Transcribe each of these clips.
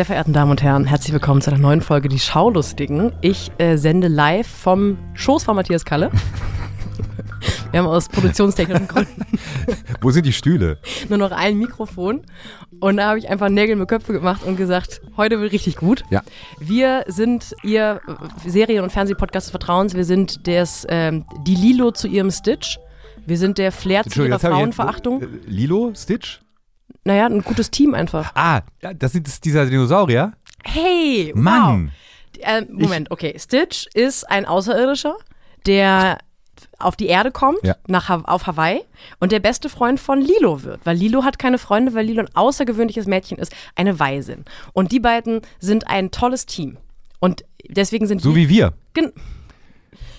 Sehr verehrten Damen und Herren, herzlich willkommen zu einer neuen Folge Die Schaulustigen. Ich äh, sende live vom Schoß von Matthias Kalle. Wir haben aus produktionstechnischen Gründen Wo sind die Stühle? nur noch ein Mikrofon. Und da habe ich einfach Nägel mit Köpfe gemacht und gesagt, heute wird richtig gut. Ja. Wir sind Ihr Serien- und Fernsehpodcast des Vertrauens. Wir sind des, ähm, die Lilo zu ihrem Stitch. Wir sind der Flair zu ihrer ich jetzt- Frauenverachtung. äh, Lilo? Stitch? Naja, ein gutes Team einfach. Ah, das ist dieser Dinosaurier? Hey, Mann! wow. Äh, Moment, okay. Stitch ist ein Außerirdischer, der auf die Erde kommt, Ja. nach auf Hawaii und der beste Freund von Lilo wird. Weil Lilo hat keine Freunde, weil Lilo ein außergewöhnliches Mädchen ist, eine Waisin. Und die beiden sind ein tolles Team. Und deswegen sind So wie wir. Gen-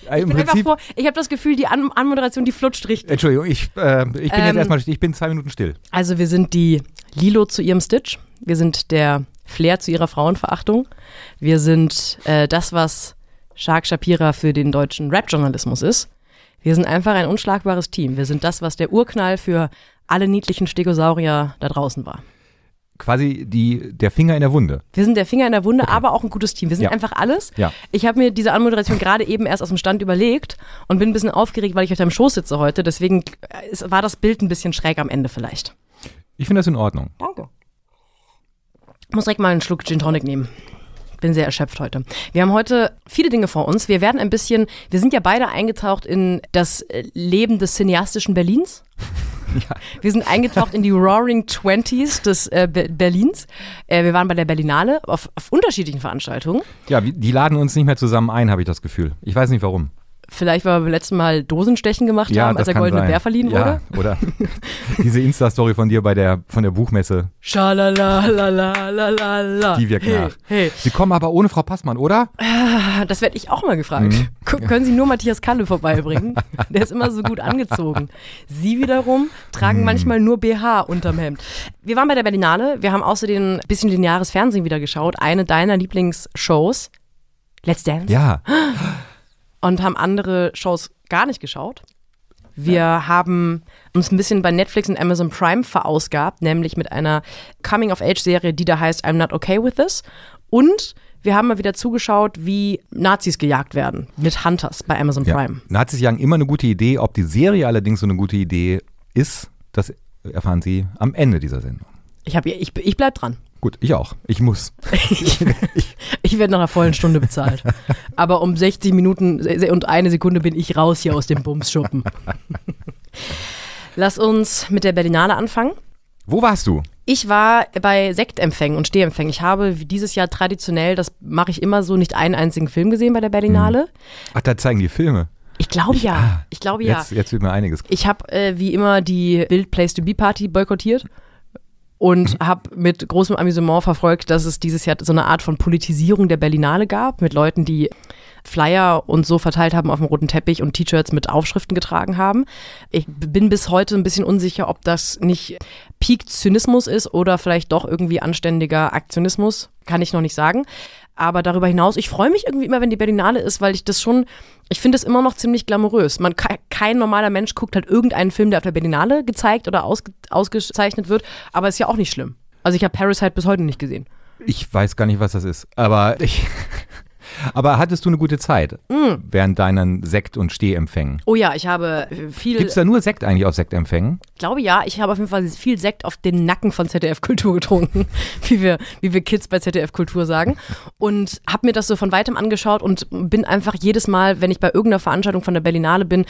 ich Im bin einfach vor, ich habe das Gefühl, die An Anmoderation, die flutscht richtig. Entschuldigung, ich, äh, ich bin Ähm, jetzt erstmal, ich bin zwei Minuten still. Also wir sind die Lilo zu ihrem Stitch. Wir sind der Flair zu ihrer Frauenverachtung. Wir sind äh, das, was Shark Shapira für den deutschen Rap-Journalismus ist. Wir sind einfach ein unschlagbares Team. Wir sind das, was der Urknall für alle niedlichen Stegosaurier da draußen war. Quasi die, der Finger in der Wunde. Wir sind der Finger in der Wunde, aber auch ein gutes Team. Wir sind Ja. einfach alles. Ja. Ich habe mir diese Anmoderation gerade eben erst aus dem Stand überlegt und bin ein bisschen aufgeregt, weil ich auf deinem Schoß sitze heute. Deswegen äh, ist- war das Bild ein bisschen schräg am Ende vielleicht. Ich finde das in Ordnung. Danke. Ich muss direkt mal einen Schluck Gin Tonic nehmen. Bin sehr erschöpft heute. Wir haben heute viele Dinge vor uns. Wir werden ein bisschen, wir sind ja beide eingetaucht in das äh, Leben des cineastischen Berlins. Ja. Wir sind eingetaucht in die Roaring Twenties des äh, Be Berlins. Äh, wir waren bei der Berlinale auf, auf unterschiedlichen Veranstaltungen. Ja, die laden uns nicht mehr zusammen ein, habe ich das Gefühl. Ich weiß nicht warum. Vielleicht, weil wir beim letzten Mal Dosenstechen gemacht Ja, haben, als der Goldene sein. Bär verliehen ja, wurde. Oder diese Insta-Story von dir bei der, von der Buchmesse, Schalalalalala. die wirkt hey, nach. Hey, Sie kommen aber ohne Frau Passmann, oder? das werde ich auch mal gefragt. Mhm. Können Sie nur Matthias Kalle vorbeibringen? Der ist immer so gut angezogen. Sie wiederum tragen Mhm. manchmal nur BH unterm Hemd. Wir waren bei der Berlinale. Wir haben außerdem ein bisschen lineares Fernsehen wieder geschaut. Eine deiner Lieblingsshows, Let's Dance. Ja. und haben andere Shows gar nicht geschaut. Wir haben uns ein bisschen bei Netflix und Amazon Prime verausgabt, nämlich mit einer Coming-of-Age-Serie, die da heißt I'm Not Okay With This. Und wir haben mal wieder zugeschaut, wie Nazis gejagt werden mit Hunters bei Amazon ja. Prime. Nazis jagen immer eine gute Idee. Ob die Serie allerdings so eine gute Idee ist, das erfahren Sie am Ende dieser Sendung. Ich, hab, ich, ich bleib dran. Gut, ich auch. Ich muss. Ich, ich werde nach einer vollen Stunde bezahlt. Aber um 60 Minuten und eine Sekunde bin ich raus hier aus dem Bumsschuppen. Lass uns mit der Berlinale anfangen. Wo warst du? Ich war bei Sektempfängen und Stehempfängen. Ich habe wie dieses Jahr traditionell, das mache ich immer so, nicht einen einzigen Film gesehen bei der Berlinale. Ach, da zeigen die Filme. Ich glaube ja. ah, Ich glaube ja. Jetzt, jetzt wird mir einiges. Ich habe äh, wie immer die Bild Place to Be Party boykottiert und habe mit großem Amüsement verfolgt, dass es dieses Jahr so eine Art von Politisierung der Berlinale gab, mit Leuten, die Flyer und so verteilt haben auf dem roten Teppich und T-Shirts mit Aufschriften getragen haben. Ich bin bis heute ein bisschen unsicher, ob das nicht Peak Zynismus ist oder vielleicht doch irgendwie anständiger Aktionismus. Kann ich noch nicht sagen. Aber darüber hinaus, ich freue mich irgendwie immer, wenn die Berlinale ist, weil ich das schon, ich finde es immer noch ziemlich glamourös. Man, ke- kein normaler Mensch guckt halt irgendeinen Film, der auf der Berlinale gezeigt oder ausge, ausgezeichnet wird, aber ist ja auch nicht schlimm. Also ich habe Parasite bis heute nicht gesehen. Ich weiß gar nicht, was das ist. Aber ich. Aber hattest du eine gute Zeit Mm. während deinen Sekt- und Stehempfängen? Oh ja, ich habe äh, viel, Gibt es da nur Sekt eigentlich auf Sektempfängen? ich glaube ja, ich habe auf jeden Fall viel Sekt auf den Nacken von ZDF Kultur getrunken, wie wir, wie wir Kids bei ZDF Kultur sagen. Und habe mir das so von weitem angeschaut und bin einfach jedes Mal, wenn ich bei irgendeiner Veranstaltung von der Berlinale bin,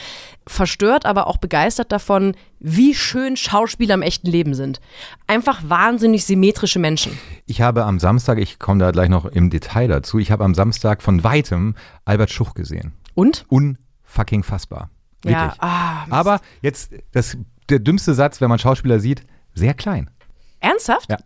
verstört, aber auch begeistert davon, wie schön Schauspieler im echten Leben sind. Einfach wahnsinnig symmetrische Menschen. Ich habe am Samstag, ich komme da gleich noch im Detail dazu, ich habe am Samstag von weitem Albert Schuch gesehen. Und? Unfucking fassbar. Wirklich. Ja, ah, Aber jetzt, das, der dümmste Satz, wenn man Schauspieler sieht, sehr klein. ernsthaft? Ja.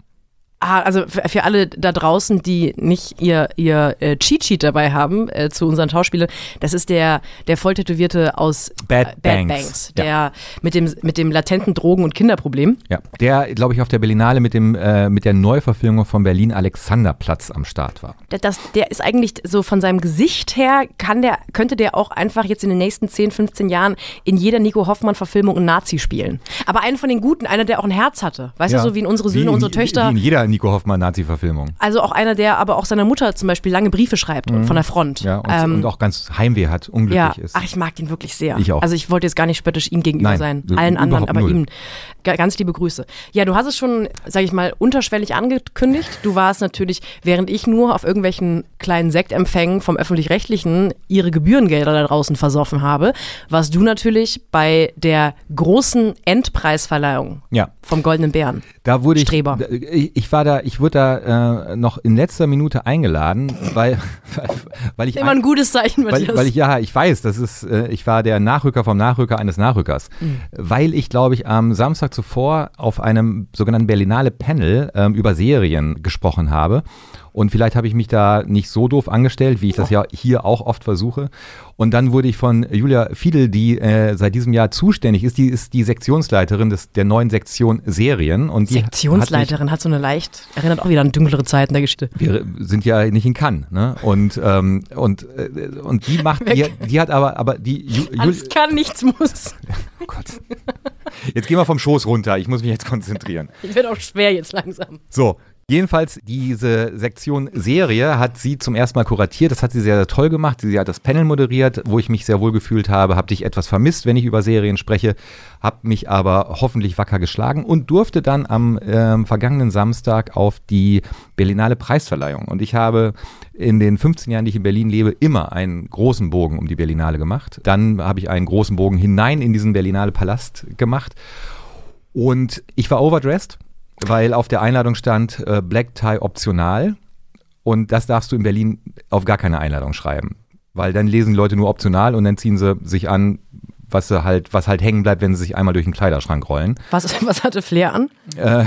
Ah, also für, alle da draußen, die nicht ihr, ihr äh, Cheat Sheet dabei haben äh, zu unseren Schauspielern, das ist der, der volltätowierte aus Bad äh, Banks. Banks, der mit, dem, mit dem latenten Drogen- und Kinderproblem. Ja. Der, glaube ich, auf der Berlinale mit, dem, äh, mit der Neuverfilmung von Berlin Alexanderplatz am Start war. Der- Das, der ist eigentlich so von seinem Gesicht her, kann der, könnte der auch einfach jetzt in den nächsten 10, 15 Jahren in jeder Nico Hoffmann-Verfilmung einen Nazi spielen. Aber einen von den Guten, einer, der auch ein Herz hatte. Weißt Ja. du, so wie in unsere Wie Söhne, in- unsere Töchter. Wie in jeder Nico Hoffmann Nazi-Verfilmung. Also auch einer, der aber auch seiner Mutter zum Beispiel lange Briefe schreibt von der Front. Mhm. Ja, und, Ähm, und auch ganz Heimweh hat, unglücklich ja, ist. ach, ich mag ihn wirklich sehr. Ich auch. Also ich wollte jetzt gar nicht spöttisch ihm gegenüber Nein, sein, allen anderen, aber null. ihm ga- ganz liebe Grüße. Ja, du hast es schon, sage ich mal, unterschwellig angekündigt. Du warst natürlich, während ich nur auf irgendwelchen kleinen Sektempfängen vom öffentlich-rechtlichen ihre Gebührengelder da draußen versoffen habe, warst du natürlich bei der großen Endpreisverleihung ja. vom Goldenen Bären. Da wurde ich, Streber. ich war da, ich wurde da äh, noch in letzter Minute eingeladen, weil, weil, weil ich Immer ein gutes Zeichen, Matthias. weil, weil ich ja, ich weiß, das ist, äh, ich war der Nachrücker vom Nachrücker eines Nachrückers, Mhm. weil ich glaube ich am Samstag zuvor auf einem sogenannten Berlinale Panel ähm, über Serien gesprochen habe. Und vielleicht habe ich mich da nicht so doof angestellt, wie ich das ja hier auch oft versuche. Und dann wurde ich von Julia Fiedel, die äh, seit diesem Jahr zuständig ist, die ist die Sektionsleiterin des, der neuen Sektion Serien. Und die Hat Sektionsleiterin hat so eine leicht, erinnert auch wieder an dunklere Zeiten der Geschichte. mich, wir sind ja nicht in Cannes, ne? Und, ähm, und, äh, und die macht, die, die hat aber, aber die Ju, Alles kann, nichts muss. Oh Gott. Jetzt gehen wir vom Schoß runter. Ich muss mich jetzt konzentrieren. Ich werde auch schwer jetzt langsam. So. Jedenfalls, diese Sektion Serie hat sie zum ersten Mal kuratiert. Das hat sie sehr, sehr toll gemacht. Sie hat das Panel moderiert, wo ich mich sehr wohl gefühlt habe. Habe dich etwas vermisst, wenn ich über Serien spreche. Habe mich aber hoffentlich wacker geschlagen und durfte dann am ähm, vergangenen Samstag auf die Berlinale Preisverleihung. Und ich habe in den 15 Jahren, die ich in Berlin lebe, immer einen großen Bogen um die Berlinale gemacht. Dann habe ich einen großen Bogen hinein in diesen Berlinale Palast gemacht. Und ich war overdressed, weil auf der Einladung stand äh, Black Tie optional. Und das darfst du in Berlin auf gar keine Einladung schreiben. Weil dann lesen die Leute nur optional und dann ziehen sie sich an, was sie halt, was halt hängen bleibt, wenn sie sich einmal durch den Kleiderschrank rollen. Was, was hatte Flair an? Äh,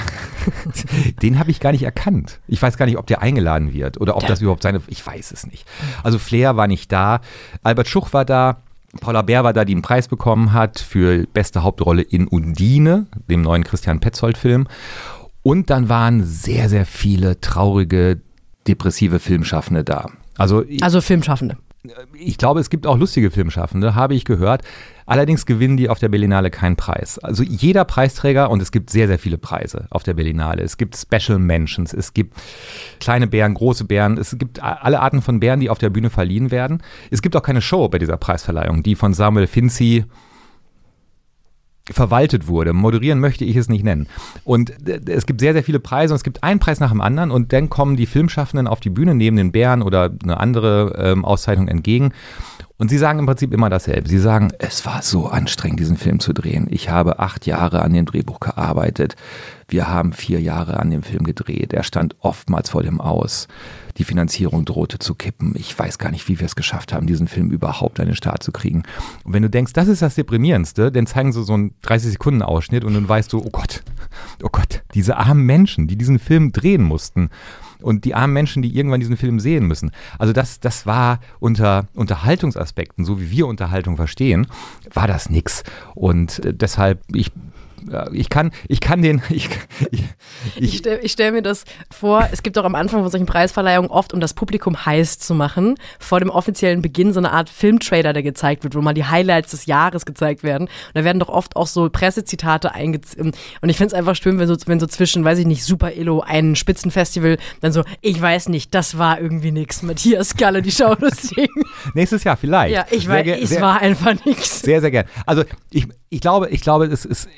den habe ich gar nicht erkannt. Ich weiß gar nicht, ob der eingeladen wird oder ob das überhaupt seine. Ich weiß es nicht. Also Flair war nicht da. Albert Schuch war da. Paula Bär war da, die einen Preis bekommen hat für beste Hauptrolle in Undine, dem neuen Christian Petzold-Film. Und dann waren sehr, sehr viele traurige, depressive Filmschaffende da. Also Also Filmschaffende. ich glaube, es gibt auch lustige Filmschaffende, habe ich gehört. Allerdings gewinnen die auf der Berlinale keinen Preis. Also jeder Preisträger, und es gibt sehr, sehr viele Preise auf der Berlinale. Es gibt Special Mentions, es gibt kleine Bären, große Bären, es gibt alle Arten von Bären, die auf der Bühne verliehen werden. Es gibt auch keine Show bei dieser Preisverleihung, die von Samuel Finzi verwaltet wurde. Moderieren möchte ich es nicht nennen. Und äh, es gibt sehr, sehr viele Preise und es gibt einen Preis nach dem anderen und dann kommen die Filmschaffenden auf die Bühne, nehmen den Bären oder eine andere ähm, Auszeichnung entgegen. Und sie sagen im Prinzip immer dasselbe. Sie sagen, es war so anstrengend, diesen Film zu drehen. Ich habe acht Jahre an dem Drehbuch gearbeitet. Wir haben vier Jahre an dem Film gedreht. Er stand oftmals vor dem Aus. Die Finanzierung drohte zu kippen. Ich weiß gar nicht, wie wir es geschafft haben, diesen Film überhaupt an den Start zu kriegen. Und wenn du denkst, das ist das Deprimierendste, dann zeigen sie so einen 30-Sekunden-Ausschnitt und dann weißt du, oh Gott, oh Gott, diese armen Menschen, die diesen Film drehen mussten und die armen Menschen, die irgendwann diesen Film sehen müssen. Also das, das war unter Unterhaltungsaspekten, so wie wir Unterhaltung verstehen, war das nix. Und äh, deshalb, ich, ich kann, ich kann den, ich, ich, Ich stelle ich stell mir das vor, es gibt auch am Anfang von solchen Preisverleihungen oft, um das Publikum heiß zu machen, vor dem offiziellen Beginn so eine Art Filmtrailer, der gezeigt wird, wo mal die Highlights des Jahres gezeigt werden. Und da werden doch oft auch so Pressezitate eingezogen. Und ich finde es einfach schön, wenn so, wenn so zwischen, weiß ich nicht, Super Illo, ein Spitzenfestival, dann so, ich weiß nicht, das war irgendwie nix. Matthias Galle, die Schau singen. nächstes Jahr vielleicht. Ja, ich Sehr weiß, es war einfach nix. Sehr, sehr gern. Also ich, ich glaube, ich glaube, es ist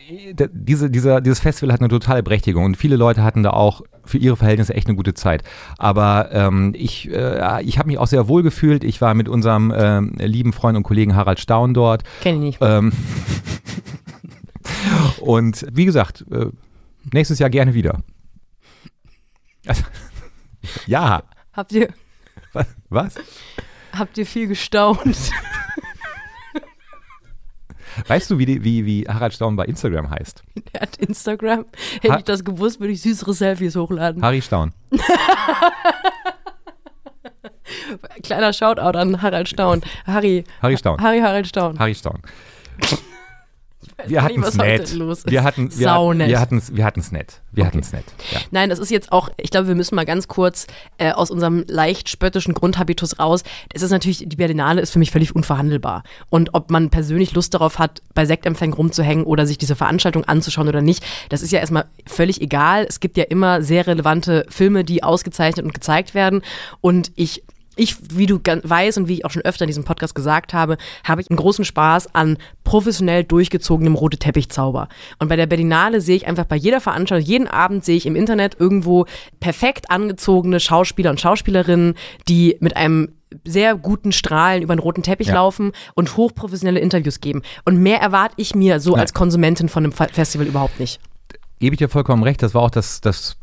diese, dieser, dieses Festival hat eine totale Berechtigung und viele Leute hatten da auch für ihre Verhältnisse echt eine gute Zeit. Aber ähm, ich, äh, ich habe mich auch sehr wohl gefühlt. Ich war mit unserem ähm, lieben Freund und Kollegen Harald Staun dort. Kenn ich nicht. Ähm, und wie gesagt, äh, nächstes Jahr gerne wieder. Also, ja, Habt ihr, was? was? habt ihr viel gestaunt? Weißt du, wie, die, wie, wie Harald Staun bei Instagram heißt? Er hat Instagram. Hätte Ha- ich das gewusst, würde ich süßere Selfies hochladen. Harry Staun. Kleiner Shoutout an Harald Staun. Harry. Harry Staun. Harry Harald Staun. Harry Staun. Wir hatten es nett. Wir hatten Saunett. wir hatten wir hatten es nett. Wir hatten es nett. Ja. Nein, das ist jetzt auch, ich glaube, wir müssen mal ganz kurz äh, aus unserem leicht spöttischen Grundhabitus raus. Es ist natürlich, die Berlinale ist für mich völlig unverhandelbar. Und ob man persönlich Lust darauf hat, bei Sektempfängen rumzuhängen oder sich diese Veranstaltung anzuschauen oder nicht, das ist ja erstmal völlig egal. Es gibt ja immer sehr relevante Filme, die ausgezeichnet und gezeigt werden. Und ich ich, wie du weißt und wie ich auch schon öfter in diesem Podcast gesagt habe, habe ich einen großen Spaß an professionell durchgezogenem rote Teppichzauber. Und bei der Berlinale sehe ich einfach bei jeder Veranstaltung, jeden Abend sehe ich im Internet irgendwo perfekt angezogene Schauspieler und Schauspielerinnen, die mit einem sehr guten Strahlen über den roten Teppich ja. laufen und hochprofessionelle Interviews geben. Und mehr erwarte ich mir so ja. als Konsumentin von einem Festival überhaupt nicht. Gebe ich dir vollkommen recht, das war auch das, das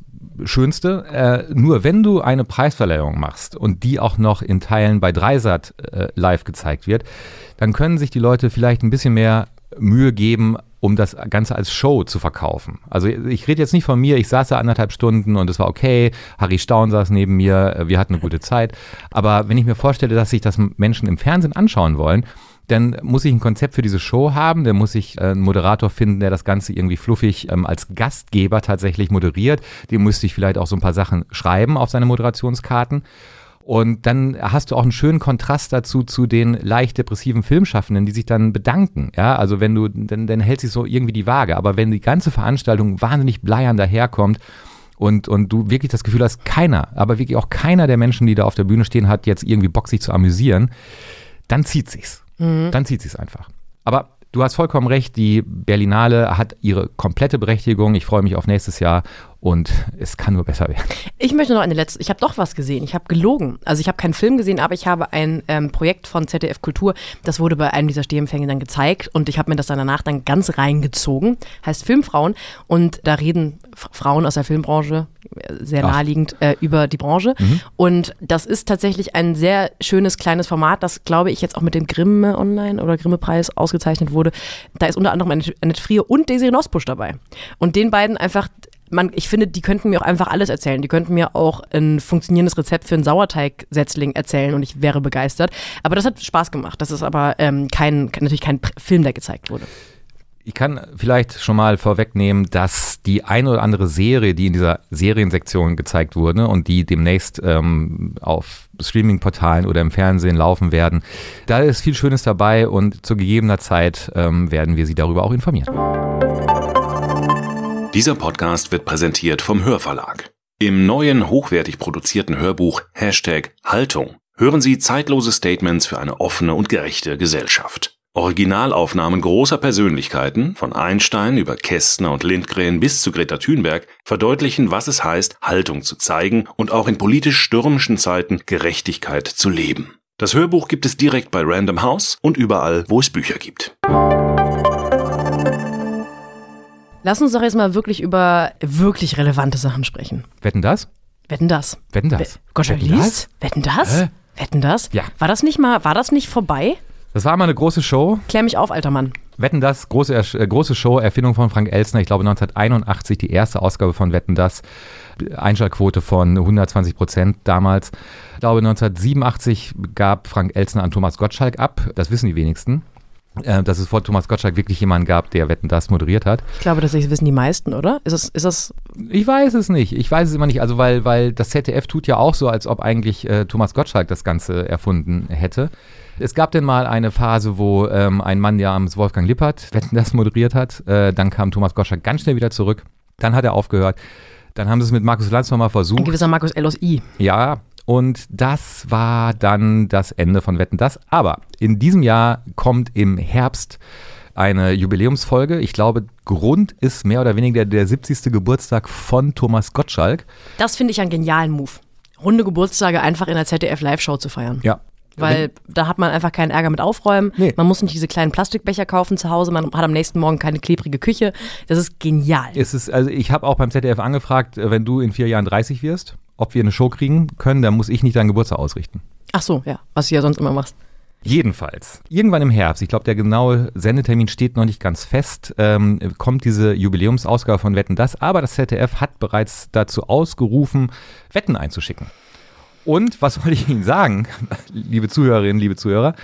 Schönste. Äh, nur wenn du eine Preisverleihung machst und die auch noch in Teilen bei Dreisat äh, live gezeigt wird, dann können sich die Leute vielleicht ein bisschen mehr Mühe geben, um das Ganze als Show zu verkaufen. Also ich rede jetzt nicht von mir, ich saß da anderthalb Stunden und es war okay, Harry Staun saß neben mir, äh, wir hatten eine gute Zeit. Aber wenn ich mir vorstelle, dass sich das Menschen im Fernsehen anschauen wollen, dann muss ich ein Konzept für diese Show haben, dann muss ich äh, einen Moderator finden, der das Ganze irgendwie fluffig ähm, als Gastgeber tatsächlich moderiert. Dem müsste ich vielleicht auch so ein paar Sachen schreiben auf seine Moderationskarten. Und dann hast du auch einen schönen Kontrast dazu zu den leicht depressiven Filmschaffenden, die sich dann bedanken. Ja, also wenn du, dann, dann hält sich so irgendwie die Waage. Aber wenn die ganze Veranstaltung wahnsinnig bleiern daherkommt und, und du wirklich das Gefühl hast, keiner, aber wirklich auch keiner der Menschen, die da auf der Bühne stehen, hat jetzt irgendwie Bock, sich zu amüsieren, dann zieht sich's. Mhm. Dann zieht sie es einfach. Aber du hast vollkommen recht, die Berlinale hat ihre komplette Berechtigung. Ich freue mich auf nächstes Jahr und es kann nur besser werden. Ich möchte noch eine letzte, ich habe doch was gesehen, ich habe gelogen. Also ich habe keinen Film gesehen, aber ich habe ein ähm, Projekt von ZDF Kultur, das wurde bei einem dieser Stehempfänge dann gezeigt und ich habe mir das dann danach dann ganz reingezogen, heißt Filmfrauen und da reden Frauen aus der Filmbranche, sehr naheliegend, äh, über die Branche mhm. und das ist tatsächlich ein sehr schönes kleines Format, das glaube ich jetzt auch mit dem Grimme Online oder Grimme Preis ausgezeichnet wurde. Da ist unter anderem Annette Frier und Desiree Nosbusch dabei und den beiden einfach man, ich finde, die könnten mir auch einfach alles erzählen. Die könnten mir auch ein funktionierendes Rezept für einen Sauerteigsetzling erzählen und ich wäre begeistert. Aber das hat Spaß gemacht. Das ist aber ähm, kein, natürlich kein Film, der gezeigt wurde. Ich kann vielleicht schon mal vorwegnehmen, dass die eine oder andere Serie, die in dieser Seriensektion gezeigt wurde und die demnächst ähm, auf Streaming-Portalen oder im Fernsehen laufen werden, da ist viel Schönes dabei und zu gegebener Zeit ähm, werden wir Sie darüber auch informieren. Dieser Podcast wird präsentiert vom Hörverlag. Im neuen, hochwertig produzierten Hörbuch Hashtag Haltung hören Sie zeitlose Statements für eine offene und gerechte Gesellschaft. Originalaufnahmen großer Persönlichkeiten, von Einstein über Kästner und Lindgren bis zu Greta Thunberg, verdeutlichen, was es heißt, Haltung zu zeigen und auch in politisch stürmischen Zeiten Gerechtigkeit zu leben. Das Hörbuch gibt es direkt bei Random House und überall, wo es Bücher gibt. Lass uns doch jetzt mal wirklich über wirklich relevante Sachen sprechen. Wetten das? Wetten das? Wetten das? Goscha liest? Wetten das? Äh? Wetten das? Ja. War das nicht mal, war das nicht vorbei? Das war mal eine große Show. Klär mich auf, alter Mann. Wetten das, große, äh, große Show, Erfindung von Frank Elsner, ich glaube 1981, die erste Ausgabe von Wetten das. Einschaltquote von 120 Prozent damals. Ich glaube 1987 gab Frank Elsner an Thomas Gottschalk ab. Das wissen die wenigsten äh, dass es vor Thomas Gottschalk wirklich jemanden gab, der Wetten das moderiert hat. Ich glaube, das wissen die meisten, oder? Ist das, ist das ich weiß es nicht. Ich weiß es immer nicht. Also, weil, weil das ZDF tut ja auch so, als ob eigentlich äh, Thomas Gottschalk das Ganze erfunden hätte. Es gab denn mal eine Phase, wo ähm, ein Mann namens Wolfgang Lippert Wetten das moderiert hat. Äh, dann kam Thomas Gottschalk ganz schnell wieder zurück. Dann hat er aufgehört. Dann haben sie es mit Markus Lanz nochmal versucht. Ein gewisser Markus L I. Ja, und das war dann das Ende von Wetten das. Aber in diesem Jahr kommt im Herbst eine Jubiläumsfolge. Ich glaube, Grund ist mehr oder weniger der 70. Geburtstag von Thomas Gottschalk. Das finde ich einen genialen Move. Runde Geburtstage einfach in der ZDF-Live-Show zu feiern. Ja, weil da hat man einfach keinen Ärger mit Aufräumen. Nee. Man muss nicht diese kleinen Plastikbecher kaufen zu Hause. Man hat am nächsten Morgen keine klebrige Küche. Das ist genial. Es ist, also ich habe auch beim ZDF angefragt, wenn du in vier Jahren 30 wirst, ob wir eine Show kriegen können, dann muss ich nicht deinen Geburtstag ausrichten. Ach so, ja, was du ja sonst immer machst. Jedenfalls, irgendwann im Herbst, ich glaube, der genaue Sendetermin steht noch nicht ganz fest, ähm, kommt diese Jubiläumsausgabe von Wetten das, aber das ZDF hat bereits dazu ausgerufen, Wetten einzuschicken. Und was wollte ich Ihnen sagen, liebe Zuhörerinnen, liebe Zuhörer?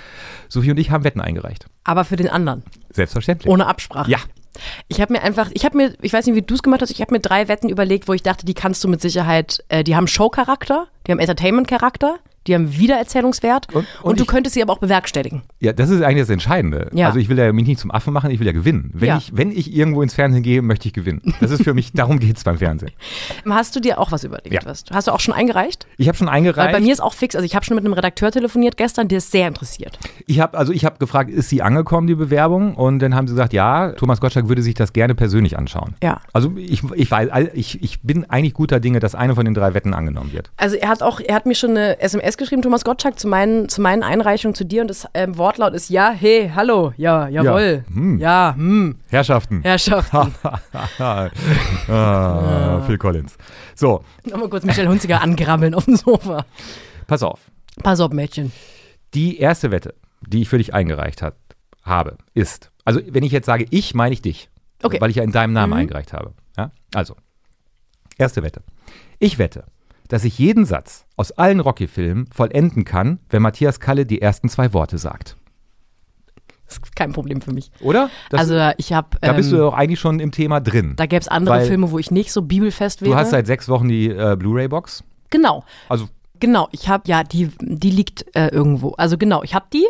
Sophie und ich haben Wetten eingereicht. Aber für den anderen. Selbstverständlich. Ohne Absprache. Ja. Ich habe mir einfach, ich habe mir, ich weiß nicht, wie du es gemacht hast, ich habe mir drei Wetten überlegt, wo ich dachte, die kannst du mit Sicherheit, äh, die haben Show-Charakter, die haben Entertainment-Charakter, die haben Wiedererzählungswert und, Und- und, du ich- könntest sie aber auch bewerkstelligen. Ja, das ist eigentlich das Entscheidende. Ja. Also ich will ja mich nicht zum Affen machen, ich will ja gewinnen. Wenn, Ja. ich, wenn ich irgendwo ins Fernsehen gehe, möchte ich gewinnen. Das ist für mich, darum geht's beim Fernsehen. Hast du dir auch was überlegt? Ja. Was? Hast du auch schon eingereicht? Ich habe schon Weil eingereicht. bei mir ist auch fix, also ich habe schon mit einem Redakteur telefoniert gestern, der ist sehr interessiert. Ich habe also ich habe gefragt, ist sie angekommen die Bewerbung und dann haben sie gesagt, ja, Thomas Gottschalk würde sich das gerne persönlich anschauen. Ja. Also ich, ich weiß, ich, ich bin eigentlich guter Dinge, dass eine von den drei Wetten angenommen wird. Also er hat auch, er hat mir schon eine SMS geschrieben, Thomas Gottschalk, zu meinen, zu meinen Einreichungen zu dir und das ähm, Wortlaut ist ja, hey, hallo, ja, jawohl, hm. ja, hm, Herrschaften. Herrschaften. ah, Phil Collins. So, Nochmal kurz Michelle Hunziger angrabbeln auf dem Sofa. pass auf. Pass auf, Mädchen. Die erste Wette, die ich für dich eingereicht hat, habe, ist, also wenn ich jetzt sage ich, meine ich dich. Okay. Weil ich ja in deinem Namen eingereicht habe. Ja? Also, erste Wette. Ich wette, dass ich jeden Satz aus allen Rocky-Filmen vollenden kann, wenn Matthias Kalle die ersten zwei Worte sagt. Das ist kein Problem für mich. Oder? Das, also ich habe, da bist du ähm, doch eigentlich schon im Thema drin. da gäbe es andere Filme, wo ich nicht so bibelfest wäre. Du hast seit sechs Wochen die äh, Blu-ray-Box. genau, Also, genau. Ich habe, ja, die, die liegt äh, irgendwo. Also genau, ich habe die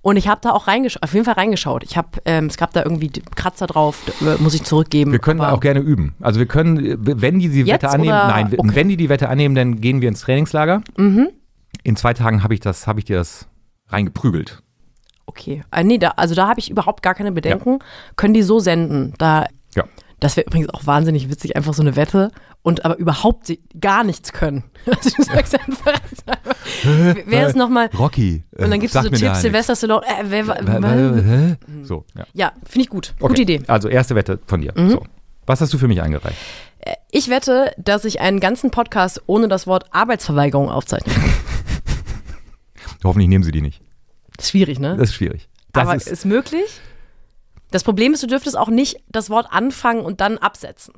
und ich habe da auch reingeschaut, auf jeden Fall reingeschaut. Ich habe, ähm, es gab da irgendwie Kratzer drauf, äh, muss ich zurückgeben. wir können auch gerne üben. Also, wir können, äh, wenn die die Wette annehmen, oder- nein, okay. wenn die die Wette annehmen, dann gehen wir ins Trainingslager. In zwei Tagen habe ich das, habe ich dir das reingeprügelt. Okay. Äh, nee, da, also da habe ich überhaupt gar keine Bedenken. Können die so senden? Da, Ja. Das wäre übrigens auch wahnsinnig witzig, einfach so eine Wette und aber überhaupt gar nichts können. Also du sagst einfach, wer ist nochmal, Rocky. und dann gibst du so Tipps, Sylvester Stallone, äh, wer, Hä? So, ja. ja, finde ich gut. Okay. Gute Idee. Mhm. Also, erste Wette von dir. So. Was hast du für mich eingereicht? Ich wette, dass ich einen ganzen Podcast ohne das Wort Arbeitsverweigerung aufzeichne. Hoffentlich nehmen sie die nicht. Das ist schwierig, ne? Das ist schwierig. Das aber ist, ist möglich. Das Problem ist, du dürftest auch nicht das Wort anfangen und dann absetzen.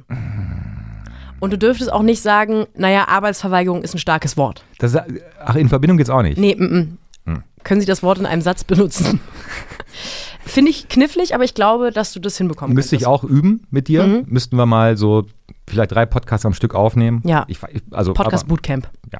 Und du dürftest auch nicht sagen, naja, Arbeitsverweigerung ist ein starkes Wort. das, ach, in Verbindung geht's auch nicht. Nee, m -m. Können Sie das Wort in einem Satz benutzen? Finde ich knifflig, aber ich glaube, dass du das hinbekommen Müsste ich auch üben mit dir. Müssten wir mal so vielleicht drei Podcasts am Stück aufnehmen. Ja. Ich- also, Podcast aber, Bootcamp. ja.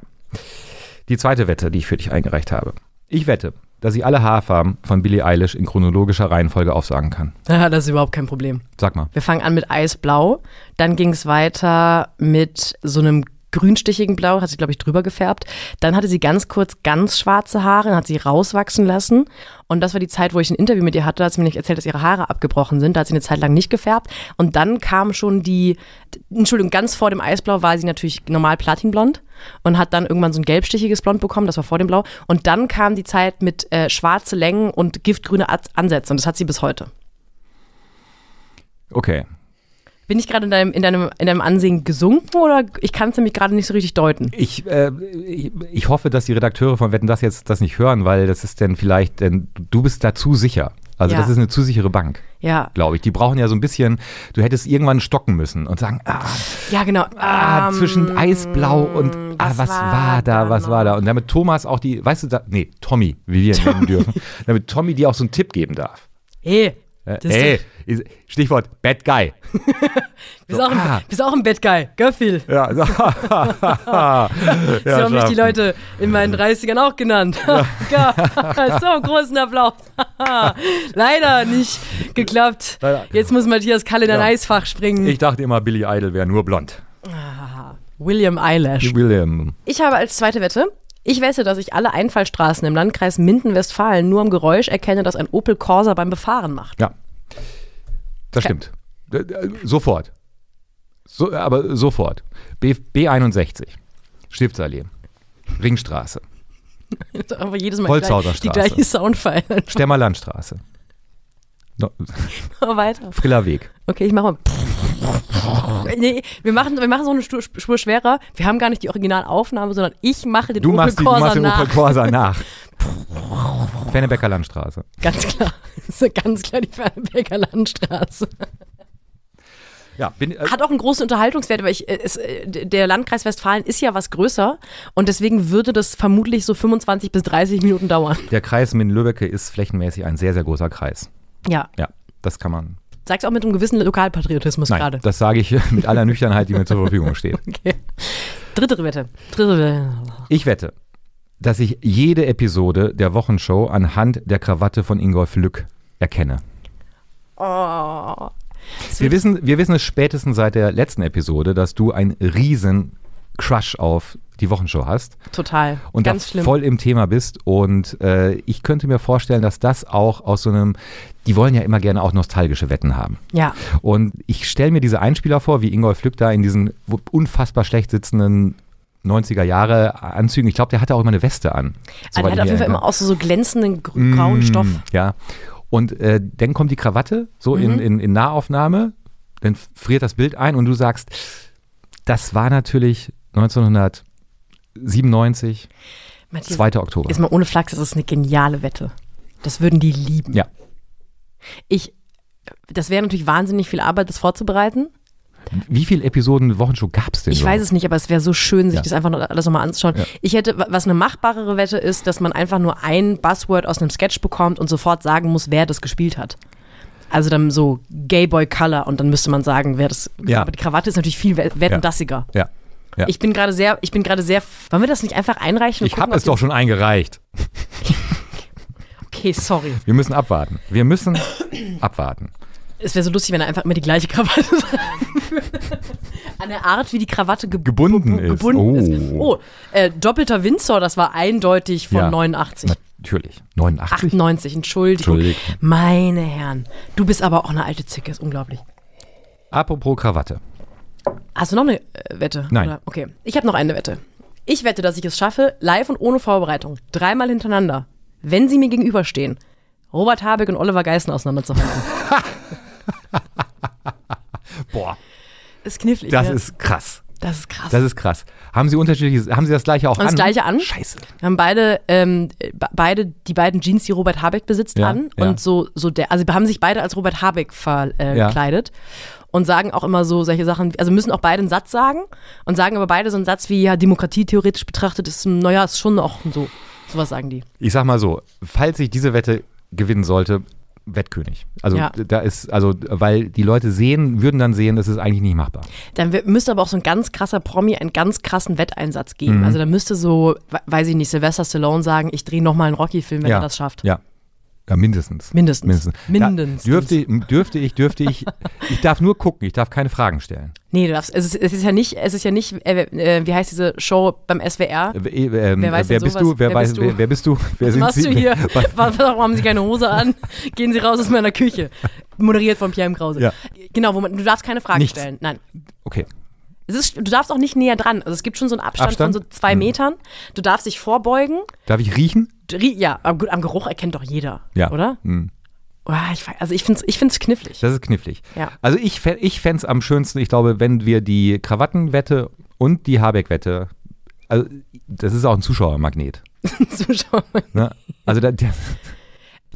Die zweite Wette, die ich für dich eingereicht habe. Ich wette, dass ich alle Haarfarben von Billie Eilish in chronologischer Reihenfolge aufsagen kann. Ja, das ist überhaupt kein Problem. Sag mal. Wir fangen an mit Eisblau, dann ging es weiter mit so einem grünstichigen Blau, hat sie, glaube ich, drüber gefärbt. Dann hatte sie ganz kurz ganz schwarze Haare, dann hat sie rauswachsen lassen. Und das war die Zeit, wo ich ein Interview mit ihr hatte, da hat sie mir nicht erzählt, dass ihre Haare abgebrochen sind. Da hat sie eine Zeit lang nicht gefärbt. Und dann kam schon die, Entschuldigung, ganz vor dem Eisblau war sie natürlich normal platinblond und hat dann irgendwann so ein gelbstichiges Blond bekommen, das war vor dem Blau. Und dann kam die Zeit mit äh, schwarze Längen und giftgrüne Ansätze. Und das hat sie bis heute. Okay. Bin ich gerade in deinem, in, deinem, in deinem Ansehen gesunken oder ich kann es nämlich gerade nicht so richtig deuten? Ich, äh, ich, ich hoffe, dass die Redakteure von Wetten das jetzt das nicht hören, weil das ist dann vielleicht, denn du bist da zu sicher. Also Ja. das ist eine zu sichere Bank, Ja, glaube ich. Die brauchen ja so ein bisschen, du hättest irgendwann stocken müssen und sagen, ah, ja genau. ah Ähm, zwischen Eisblau und ah, was, war, da, was war da? Und damit Thomas auch die, weißt du, da, nee, Tommy, wie wir ihn nennen dürfen, damit Tommy dir auch so einen Tipp geben darf. Hey, Äh, ey, ist- Stichwort Bad Guy. bist, auch im, ah. bist auch im Bett geil. Göffel. Ja, so, ja, so haben mich die. Leute in meinen 30ern auch genannt. So, großen Applaus. Leider nicht geklappt. Leider. Jetzt muss Matthias Kalle in ein Ja. Eisfach springen. Ich dachte immer, Billy Idol wäre nur blond. William Eyelash. William. Ich habe als zweite Wette, ich wette, dass ich alle Einfallstraßen im Landkreis Minden-Westfalen nur am Geräusch erkenne, dass ein Opel Corsa beim Befahren macht. Ja. Das Okay. stimmt. Sofort. So, aber sofort. B, B61. Stiftsallee. Ringstraße. Aber jedes Mal Holzhauser gleich, die gleiche Soundfile. Stemmer Landstraße. No, weiter. Friller Weg. Okay, ich mache mal. Nee, wir machen, wir machen so eine Spur, Spur schwerer. Wir haben gar nicht die Originalaufnahme, sondern ich mache den Du Opel machst, die, du Corsa machst den nach. Opel Corsa nach. Fennebecker Landstraße. Ganz klar. Das ist ganz klar die Fernbecker Landstraße. Ja, bin, äh, Hat auch einen großen Unterhaltungswert, weil ich, äh, es, äh, der Landkreis Westfalen ist ja was größer und deswegen würde das vermutlich so 25 bis 30 Minuten dauern. der Kreis Minden-Lübbecke ist flächenmäßig ein sehr, sehr großer Kreis. Ja, Ja, das kann man. Sag's auch mit einem gewissen Lokalpatriotismus Nein, gerade. das sage ich mit aller Nüchternheit, die mir zur Verfügung steht. Okay. Dritte Wette. Dritte Wette. Ich wette, dass ich jede Episode der Wochenshow anhand der Krawatte von Ingolf Lück erkenne. Oh. Wir wissen, wir wissen es spätestens seit der letzten Episode, dass du einen riesen Crush auf die Wochenshow hast Total. und Ganz schlimm. voll im Thema bist. Und äh, ich könnte mir vorstellen, dass das auch aus so einem, die wollen ja immer gerne auch nostalgische Wetten haben. Ja. Und ich stelle mir diese Einspieler vor, wie Ingolf Lück da in diesen unfassbar schlecht sitzenden 90er Jahre Anzügen. Ich glaube, der hatte auch immer eine Weste an. Also er hat auf jeden Fall immer auch so, so glänzenden gr- grauen Stoff. Mm, Ja. Und äh, dann kommt die Krawatte so Mhm. in, in, in Nahaufnahme, dann friert das Bild ein und du sagst, das war natürlich 1997, Matthias, 2. Oktober. Ist mal ohne Flachs, das ist eine geniale Wette. Das würden die lieben. Ja. Ich, das wäre natürlich wahnsinnig viel Arbeit, das vorzubereiten. Wie viele Episoden Wochenshow gab es denn? Ich überhaupt? weiß es nicht, aber es wäre so schön, sich Ja. das einfach noch, alles nochmal anzuschauen. Ja. Ich hätte, wa- was eine machbarere Wette ist, dass man einfach nur ein Buzzword aus einem Sketch bekommt und sofort sagen muss, wer das gespielt hat. Also dann so Gay Boy Color und dann müsste man sagen, wer das. Ja. Aber die Krawatte ist natürlich viel we- wettendassiger. Ja. Ja. Ich bin gerade sehr, ich bin gerade sehr. Wollen wir das nicht einfach einreichen? Ich habe es doch schon eingereicht. Okay, sorry. Wir müssen abwarten. Wir müssen abwarten. Es wäre so lustig, wenn er einfach immer die gleiche Krawatte tragen würde. An der Art, wie die Krawatte ge Gebunden ge- ist. gebunden ist. Oh. Oh, äh, doppelter Windsor, das war eindeutig von Ja. 89. Natürlich. 89? 98, Entschuldigung. Entschuldigung. Meine Herren. Du bist aber auch eine alte Zicke, ist unglaublich. Apropos Krawatte. Hast du noch eine äh, Wette? Nein. Oder? Okay, ich habe noch eine Wette. Ich wette, dass ich es schaffe, live und ohne Vorbereitung, dreimal hintereinander, wenn sie mir gegenüberstehen, Robert Habeck und Oliver Geißen auseinanderzuhalten. Boah, ist knifflig. das ne? ist krass. das ist krass. Das ist krass. Haben Sie unterschiedliches, haben Sie das gleiche auch Haben an? das gleiche an? Scheiße. Wir haben beide, ähm, be- beide die beiden Jeans, die Robert Habeck besitzt, Ja, an. ja. Und so, so der, also haben sich beide als Robert Habeck verkleidet. Und sagen auch immer so solche Sachen, also müssen auch beide einen Satz sagen und sagen aber beide so einen Satz wie, ja, Demokratie theoretisch betrachtet ist, naja, ist schon auch so. Sowas sagen die. Ich sag mal so, falls ich diese Wette gewinnen sollte, Wettkönig. Also Ja. da ist, also weil die Leute sehen, würden dann sehen, das ist eigentlich nicht machbar. Dann müsste aber auch so ein ganz krasser Promi einen ganz krassen Wetteinsatz Mhm. geben. Also da müsste so, we- weiß ich nicht, Sylvester Stallone sagen, ich drehe nochmal einen Rocky-Film, wenn ja. er das schafft. Ja. Ja, mindestens. Mindestens. Mindestens. Mindestens. Dürfte, dürfte ich, dürfte ich, ich darf nur gucken, ich darf keine Fragen stellen. Nee, du darfst, es ist, es ist ja nicht, es ist ja nicht, äh, äh, wie heißt diese Show beim SWR? Äh, äh, ähm, Wer weiß wer denn bist du? Wer, Wer weiß, bist du? Wer, wer bist du? Wer Was sind machst Sie? du hier? Warum haben Sie keine Hose an? Gehen Sie raus aus meiner Küche. Moderiert von Pierre M. Krause. Ja. Genau, wo man, du darfst keine Fragen Nichts. stellen. Nein. Okay. Ist, du darfst auch nicht näher dran. Also es gibt schon so einen Abstand, Abstand? von so zwei Mhm. Metern. Du darfst dich vorbeugen. Darf ich riechen? Ja, aber gut, am Geruch erkennt doch jeder. Ja. Oder? Hm. Oh, ich, also ich finde es ich find's knifflig. Das ist knifflig. Ja. Also ich, ich fände es am schönsten, ich glaube, wenn wir die Krawattenwette und die Habeck-Wette, also das ist auch ein Zuschauermagnet. Zuschauer. Ne? Also da, der,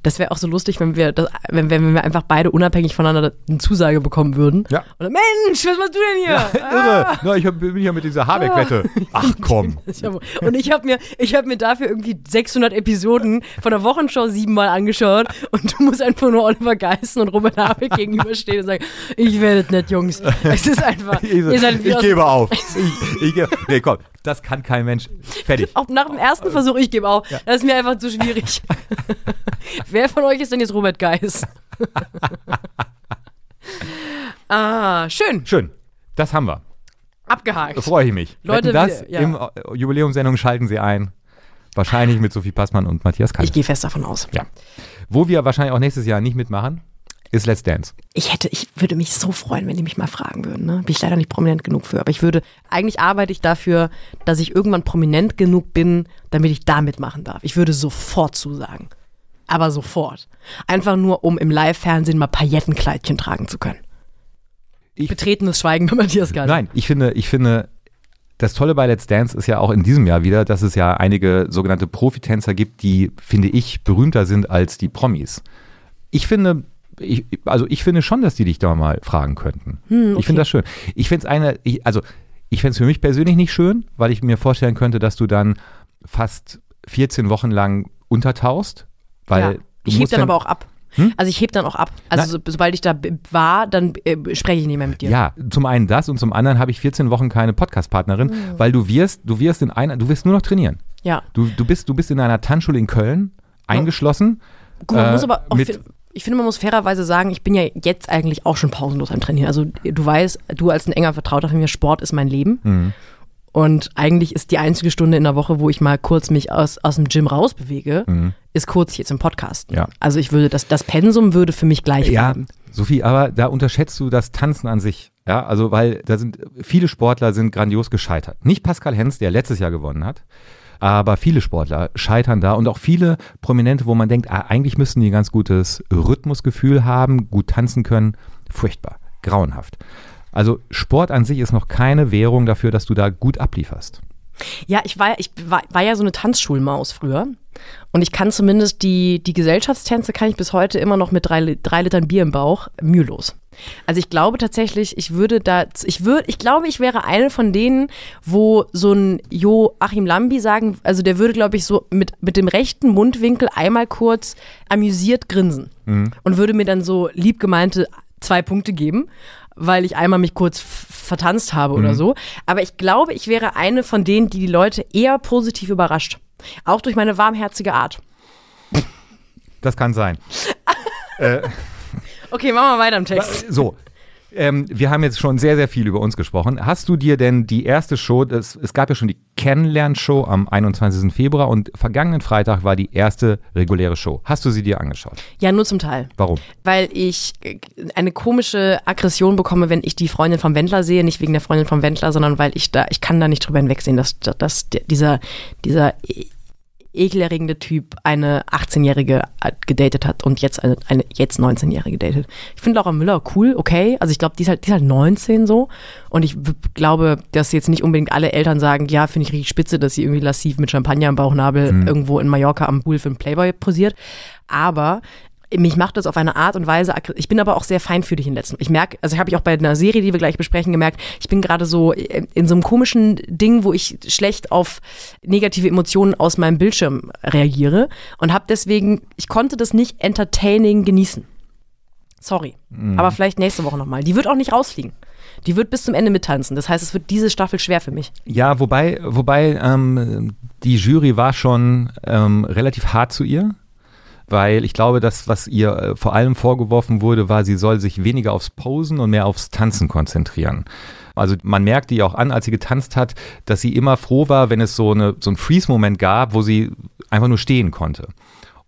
Das wäre auch so lustig, wenn wir, das, wenn, wenn wir einfach beide unabhängig voneinander eine Zusage bekommen würden. Ja. Und dann, Mensch, was machst du denn hier? irre. Na, ich hab, bin ja mit dieser Habeck-Wette. Ach komm. Ja Und ich habe mir, ich habe mir dafür irgendwie 600 Episoden von der Wochenshow siebenmal angeschaut und du musst einfach nur Oliver Geißen und Robert Habeck gegenüberstehen und sagen, ich werde es nicht, Jungs. Es ist einfach, Ich, so, ihr seid wie ich gebe auf. Ich, ich gebe, nee, komm, das kann kein Mensch. Fertig. Auch nach dem ersten Versuch, ich gebe auf. Das ist mir einfach zu schwierig. Wer von euch ist denn jetzt Robert Geis? ah, schön. Schön. Das haben wir. Abgehakt. Da freue ich mich. Leute, das wir- ja. im äh, Jubiläumssendung schalten Sie ein. Wahrscheinlich mit Sophie Passmann und Matthias Kalt. Ich gehe fest davon aus. Ja. Wo wir wahrscheinlich auch nächstes Jahr nicht mitmachen, ist Let's Dance. Ich hätte, ich würde mich so freuen, wenn die mich mal fragen würden. Ne? Bin ich leider nicht prominent genug für. Aber ich würde, eigentlich arbeite ich dafür, dass ich irgendwann prominent genug bin, damit ich da mitmachen darf. Ich würde sofort zusagen. Aber sofort. Einfach nur, um im Live-Fernsehen mal Paillettenkleidchen tragen zu können. Ich- Betretenes Schweigen bei Matthias Gall. Nein, ich finde, ich finde, das Tolle bei Let's Dance ist ja auch in diesem Jahr wieder, dass es ja einige sogenannte Profitänzer gibt, die, finde ich, berühmter sind als die Promis. Ich finde, ich, also ich finde schon, dass die dich da mal fragen könnten. Hm, okay. Ich finde das schön. Ich finde es eine, ich, also ich fände es für mich persönlich nicht schön, weil ich mir vorstellen könnte, dass du dann fast 14 Wochen lang untertauchst, weil ja. Ich heb dann aber auch ab. Hm? Also ich heb dann auch ab. Also so, sobald ich da war, dann äh, spreche ich nicht mehr mit dir. Ja, zum einen das und zum anderen habe ich 14 Wochen keine Podcast-Partnerin, Hm. weil du wirst, du wirst in einer, du wirst nur noch trainieren. Ja. Du, du, bist, du bist in einer Tanzschule in Köln eingeschlossen. Gut, man Äh, muss aber auch, mit- ich finde, man muss fairerweise sagen, ich bin ja jetzt eigentlich auch schon pausenlos am Trainieren. Also du weißt, du als ein enger Vertrauter von mir, Sport ist mein Leben. Mhm. Und eigentlich ist die einzige Stunde in der Woche, wo ich mal kurz mich aus, aus dem Gym rausbewege, ist kurz jetzt im Podcast. Ja. Also ich würde, das, das Pensum würde für mich gleich Ja, bleiben. Sophie, aber da unterschätzt du das Tanzen an sich. Ja, also weil da sind viele Sportler sind grandios gescheitert. Nicht Pascal Hens, der letztes Jahr gewonnen hat, aber viele Sportler scheitern da und auch viele Prominente, wo man denkt, ah, eigentlich müssten die ein ganz gutes Rhythmusgefühl haben, gut tanzen können. Furchtbar, grauenhaft. Also Sport an sich ist noch keine Währung dafür, dass du da gut ablieferst. Ja, ich war, ich war, war ja so eine Tanzschulmaus früher. Und ich kann zumindest die, die Gesellschaftstänze kann ich bis heute immer noch mit drei, drei Litern Bier im Bauch mühelos. Also ich glaube tatsächlich, ich würde da, ich würde, ich glaube, ich wäre eine von denen, wo so ein Joachim Lambi sagen, also der würde, glaube ich, so mit, mit dem rechten Mundwinkel einmal kurz amüsiert grinsen und würde mir dann so liebgemeinte zwei Punkte geben, weil ich einmal mich kurz vertanzt habe oder so. Aber ich glaube, ich wäre eine von denen, die die Leute eher positiv überrascht. Auch durch meine warmherzige Art. Das kann sein. Okay, machen wir weiter im Text. So. Ähm, wir haben jetzt schon sehr, sehr viel über uns gesprochen. Hast du dir denn die erste Show, das, es gab ja schon die Kennenlern-Show am 21. Februar und vergangenen Freitag war die erste reguläre Show. Hast du sie dir angeschaut? Ja, nur zum Teil. Warum? Weil ich äh, eine komische Aggression bekomme, wenn ich die Freundin vom Wendler sehe. Nicht wegen der Freundin vom Wendler, sondern weil ich da, ich kann da nicht drüber hinwegsehen, dass, dass dieser, dieser ekelerregende Typ eine 18-Jährige gedatet hat und jetzt eine, eine jetzt 19-Jährige datet. Ich finde Laura Müller cool, okay. Also ich glaube, die ist halt, die ist halt 19 so. Und ich glaube, dass jetzt nicht unbedingt alle Eltern sagen, ja, finde ich richtig spitze, dass sie irgendwie lassiv mit Champagner im Bauchnabel irgendwo in Mallorca am Pool für einen Playboy posiert. Aber mich macht das auf eine Art und Weise, ich bin aber auch sehr feinfühlig in letzten. Ich merke, also habe ich auch bei einer Serie, die wir gleich besprechen, gemerkt, ich bin gerade so in so einem komischen Ding, wo ich schlecht auf negative Emotionen aus meinem Bildschirm reagiere und habe deswegen, ich konnte das nicht entertaining genießen. Sorry. Aber vielleicht nächste Woche nochmal. Die wird auch nicht rausfliegen. Die wird bis zum Ende mittanzen. Das heißt, es wird diese Staffel schwer für mich. Ja, wobei, wobei ähm, die Jury war schon ähm, relativ hart zu ihr. Weil ich glaube, das, was ihr äh, vor allem vorgeworfen wurde, war, sie soll sich weniger aufs Posen und mehr aufs Tanzen konzentrieren. Also man merkte ihr auch an, als sie getanzt hat, dass sie immer froh war, wenn es so, eine, so einen Freeze-Moment gab, wo sie einfach nur stehen konnte.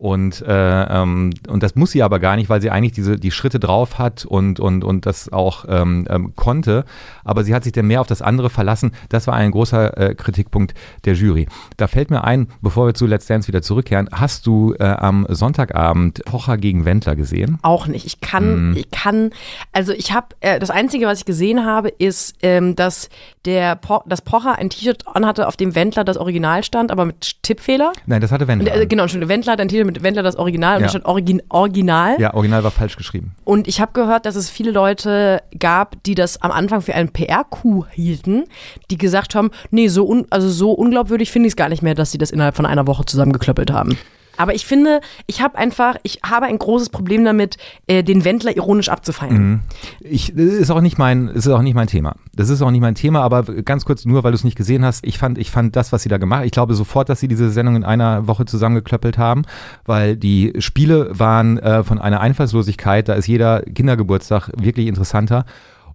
Und, äh, ähm, und das muss sie aber gar nicht, weil sie eigentlich diese, die Schritte drauf hat und, und, und das auch ähm, ähm, konnte. Aber sie hat sich dann mehr auf das andere verlassen. Das war ein großer äh, Kritikpunkt der Jury. Da fällt mir ein, bevor wir zu Let's Dance wieder zurückkehren, hast du äh, am Sonntagabend Pocher gegen Wendler gesehen? Auch nicht. Ich kann, ich kann, also ich habe, äh, das Einzige, was ich gesehen habe, ist, ähm, dass der po dass Pocher ein T-Shirt anhatte, auf dem Wendler das Original stand, aber mit Tippfehler. Nein, das hatte Wendler. Äh, genau, Entschuldigung, Wendler hat ein T-Shirt mit Wendler das Original und Ja. da stand Origin Original. ja, Original war falsch geschrieben. Und ich habe gehört, dass es viele Leute gab, die das am Anfang für einen PR-Coup hielten, die gesagt haben, nee, so, un also so unglaubwürdig finde ich es gar nicht mehr, dass sie das innerhalb von einer Woche zusammengeklöppelt haben. Aber ich finde, ich habe einfach, ich habe ein großes Problem damit, äh, den Wendler ironisch abzufeiern. Ich, das ist auch nicht mein, ist auch nicht mein Thema. Das ist auch nicht mein Thema, aber ganz kurz nur, weil du es nicht gesehen hast. Ich fand, ich fand das, was sie da gemacht, ich glaube sofort, dass sie diese Sendung in einer Woche zusammengeklöppelt haben, weil die Spiele waren äh, von einer Einfallslosigkeit. Da ist jeder Kindergeburtstag wirklich interessanter.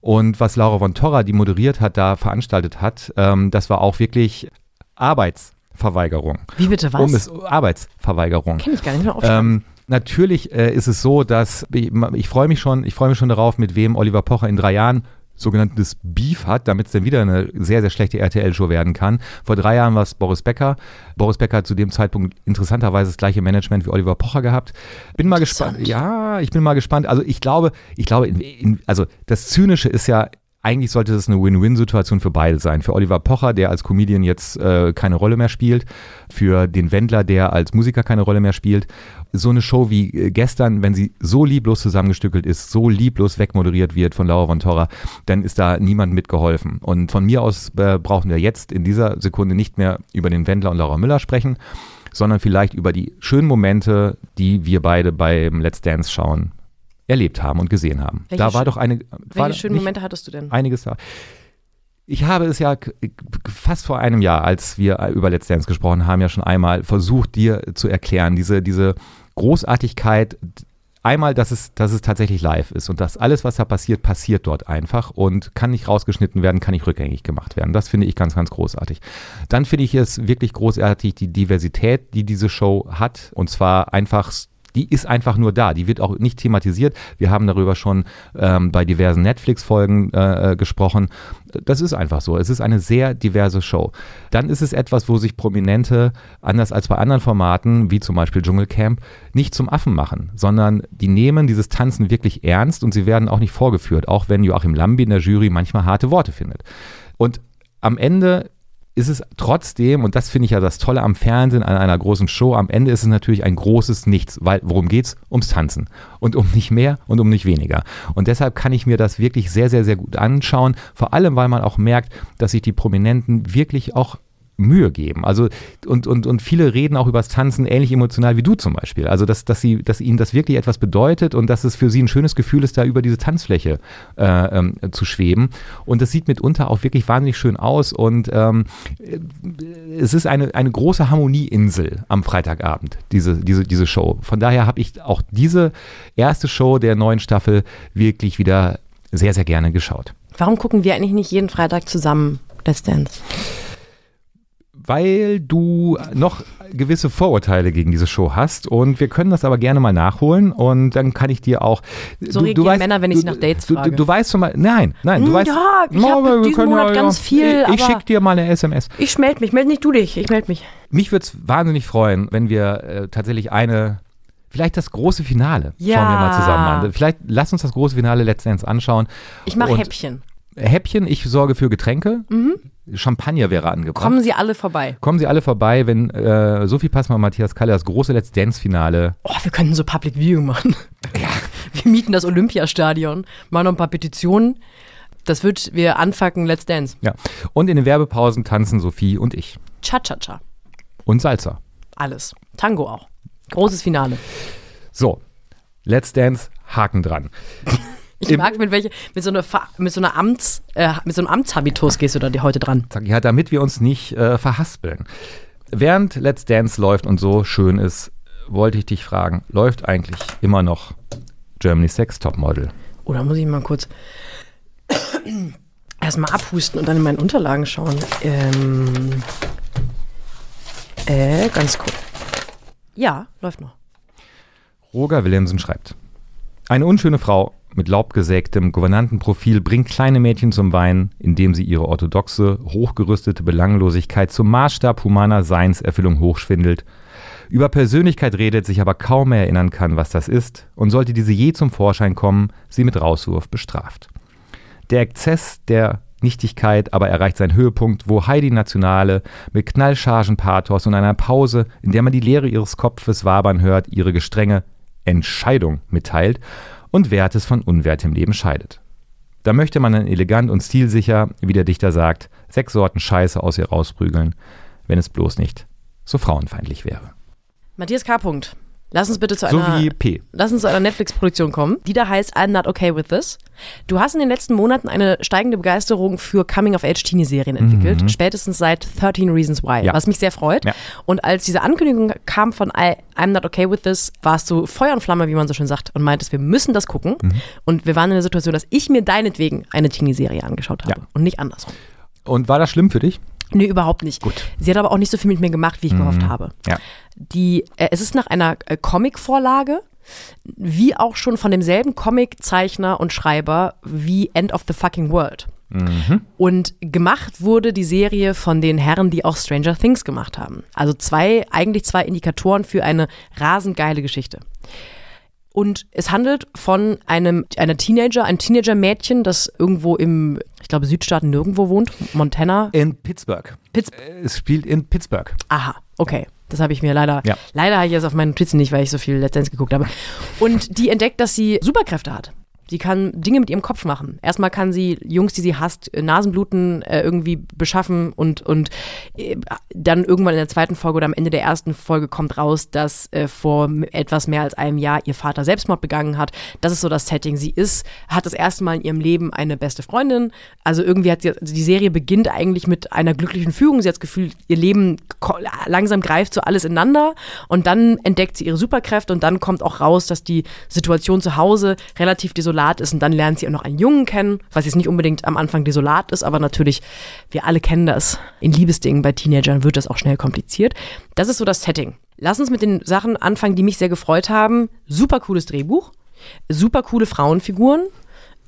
Und was Laura von Torra, die moderiert hat, da veranstaltet hat, ähm, das war auch wirklich Arbeitsverweigerung. Wie bitte was? Um es, Arbeitsverweigerung. Kenn ich gar nicht mehr aufschreiben. Ähm, natürlich äh, ist es so, dass ich, ich freue mich schon, ich freue mich schon darauf, mit wem Oliver Pocher in drei Jahren sogenanntes Beef hat, damit es dann wieder eine sehr, sehr schlechte RTL-Show werden kann. Vor drei Jahren war es Boris Becker. Boris Becker hat zu dem Zeitpunkt interessanterweise das gleiche Management wie Oliver Pocher gehabt. Bin mal gespannt. Ja, ich bin mal gespannt. Also ich glaube, ich glaube, in, in, also das Zynische ist ja eigentlich sollte das eine Win-Win-Situation für beide sein. Für Oliver Pocher, der als Comedian jetzt äh, keine Rolle mehr spielt, für den Wendler, der als Musiker keine Rolle mehr spielt. So eine Show wie äh, gestern, wenn sie so lieblos zusammengestückelt ist, so lieblos wegmoderiert wird von Laura von Torra, dann ist da niemand mitgeholfen. Und von mir aus äh, brauchen wir jetzt in dieser Sekunde nicht mehr über den Wendler und Laura Müller sprechen, sondern vielleicht über die schönen Momente, die wir beide beim Let's Dance schauen erlebt haben und gesehen haben. Welche da war doch eine. Welche schönen Momente hattest du denn? Einiges da. Ich habe es ja fast vor einem Jahr, als wir über Let's Dance gesprochen haben, ja schon einmal versucht, dir zu erklären, diese, diese Großartigkeit, einmal, dass es, dass es tatsächlich live ist und dass alles, was da passiert, passiert dort einfach und kann nicht rausgeschnitten werden, kann nicht rückgängig gemacht werden. Das finde ich ganz, ganz großartig. Dann finde ich es wirklich großartig, die Diversität, die diese Show hat und zwar einfach die ist einfach nur da. Die wird auch nicht thematisiert. Wir haben darüber schon ähm, bei diversen Netflix-Folgen äh, äh, gesprochen. Das ist einfach so. Es ist eine sehr diverse Show. Dann ist es etwas, wo sich Prominente, anders als bei anderen Formaten, wie zum Beispiel Dschungelcamp, nicht zum Affen machen, sondern die nehmen dieses Tanzen wirklich ernst und sie werden auch nicht vorgeführt, auch wenn Joachim Lambi in der Jury manchmal harte Worte findet. Und am Ende ist es trotzdem, und das finde ich ja das Tolle am Fernsehen, an einer großen Show, am Ende ist es natürlich ein großes Nichts, weil worum geht's? Ums Tanzen. Und um nicht mehr und um nicht weniger. Und deshalb kann ich mir das wirklich sehr, sehr, sehr gut anschauen. Vor allem, weil man auch merkt, dass sich die Prominenten wirklich auch Mühe geben. Also und, und, und viele reden auch über das Tanzen ähnlich emotional wie du zum Beispiel. Also dass, dass, sie, dass ihnen das wirklich etwas bedeutet und dass es für sie ein schönes Gefühl ist, da über diese Tanzfläche äh, ähm, zu schweben. Und das sieht mitunter auch wirklich wahnsinnig schön aus und ähm, es ist eine, eine große Harmonieinsel am Freitagabend, diese, diese, diese Show. Von daher habe ich auch diese erste Show der neuen Staffel wirklich wieder sehr, sehr gerne geschaut. Warum gucken wir eigentlich nicht jeden Freitag zusammen Let's Dance? Weil du noch gewisse Vorurteile gegen diese Show hast und wir können das aber gerne mal nachholen und dann kann ich dir auch So reagieren Männer, wenn ich sie nach Dates du, frage. Du, du weißt schon mal, nein, nein, du Hm, weißt, ja, ich hab aber wir diesen Monat ganz viel, ich, ich aber- schick dir mal eine SMS. Ich melde mich, melde nicht du dich, ich melde mich. Mich würde es wahnsinnig freuen, wenn wir äh, tatsächlich eine Vielleicht das große Finale Ja. schauen wir mal zusammen an. Vielleicht lass uns das große Finale letztendlich anschauen. Ich mache Häppchen. Häppchen, ich sorge für Getränke. Champagner wäre angebracht. Kommen Sie alle vorbei. Kommen Sie alle vorbei, wenn äh, Sophie Passmann und Matthias Kalle das große Let's Dance-Finale. Oh, wir könnten so Public Viewing machen. Wir mieten das Olympiastadion, machen noch ein paar Petitionen. Das wird wir anfangen, Let's Dance. Ja. Und in den Werbepausen tanzen Sophie und ich. Cha-cha-cha. Und Salsa. Alles. Tango auch. Großes Finale. So, Let's Dance, Haken dran. Ich Im- mag, mit, welche, mit, so einer, mit, so einer Amts, äh, mit so einem Amtshabitus gehst du da die heute dran. Ja, damit wir uns nicht äh, verhaspeln. Während Let's Dance läuft und so schön ist, wollte ich dich fragen, läuft eigentlich immer noch Germany's Sex Topmodel? Oder muss ich mal kurz erstmal abhusten und dann in meinen Unterlagen schauen. Ähm, äh, ganz kurz. Ja, läuft noch. Roger Williamson schreibt: Eine unschöne Frau mit laubgesägtem Gouvernantenprofil bringt kleine Mädchen zum Weinen, indem sie ihre orthodoxe, hochgerüstete Belanglosigkeit zum Maßstab humaner Seinserfüllung hochschwindelt, über Persönlichkeit redet, sich aber kaum mehr erinnern kann, was das ist, und sollte diese je zum Vorschein kommen, sie mit Rauswurf bestraft. Der Exzess der Nichtigkeit aber erreicht seinen Höhepunkt, wo Heidi Nationale mit knallchargen Pathos und einer Pause, in der man die Leere ihres Kopfes wabern hört, ihre gestrenge Entscheidung mitteilt und Wertes von Unwert im Leben scheidet. Da möchte man dann elegant und stilsicher, wie der Dichter sagt, sechs Sorten Scheiße aus ihr rausprügeln, wenn es bloß nicht so frauenfeindlich wäre. Matthias K. Lass uns bitte zu So einer, lass uns zu einer Netflix-Produktion kommen, die da heißt I'm Not Okay With This. Du hast in den letzten Monaten eine steigende Begeisterung für Coming-of-Age-Teenie-Serien entwickelt, spätestens seit 13 Reasons Why, Mhm. Ja. was mich sehr freut. Ja. Und als diese Ankündigung kam von I, I'm Not Okay With This, warst du Feuer und Flamme, wie man so schön sagt, und meintest, wir müssen das gucken. Mhm. Und wir waren in der Situation, dass ich mir deinetwegen eine Teenie-Serie angeschaut habe Ja. und nicht andersrum. Und war das schlimm für dich? Nee, überhaupt nicht. Gut. Sie hat aber auch nicht so viel mit mir gemacht, wie ich gehofft habe. Ja. Die, äh, es ist nach einer äh, Comic-Vorlage, wie auch schon von demselben Comiczeichner und Schreiber wie End of the Fucking World. Und gemacht wurde die Serie von den Herren, die auch Stranger Things gemacht haben. Also zwei, eigentlich zwei Indikatoren für eine rasend geile Geschichte. Und es handelt von einem einer Teenager, ein Teenager-Mädchen, das irgendwo im, ich glaube, Südstaaten nirgendwo wohnt, Montana. In Pittsburgh. Pitts Es spielt in Pittsburgh. Aha, okay. Das habe ich mir leider, Ja. leider habe ich das auf meinen Notizen nicht, weil ich so viel Let's geguckt habe. Und die entdeckt, dass sie Superkräfte hat. Sie kann Dinge mit ihrem Kopf machen. Erstmal kann sie Jungs, die sie hasst, Nasenbluten äh, irgendwie beschaffen und, und äh, dann irgendwann in der zweiten Folge oder am Ende der ersten Folge kommt raus, dass äh, vor etwas mehr als einem Jahr ihr Vater Selbstmord begangen hat. Das ist so das Setting. Sie ist, hat das erste Mal in ihrem Leben eine beste Freundin. Also irgendwie hat sie, also die Serie beginnt eigentlich mit einer glücklichen Fügung. Sie hat das Gefühl, ihr Leben langsam greift so alles ineinander und dann entdeckt sie ihre Superkräfte und dann kommt auch raus, dass die Situation zu Hause relativ desolat ist und dann lernt sie auch noch einen Jungen kennen, was jetzt nicht unbedingt am Anfang desolat ist, aber natürlich, wir alle kennen das. In Liebesdingen bei Teenagern wird das auch schnell kompliziert. Das ist so das Setting. Lass uns mit den Sachen anfangen, die mich sehr gefreut haben. Super cooles Drehbuch, super coole Frauenfiguren.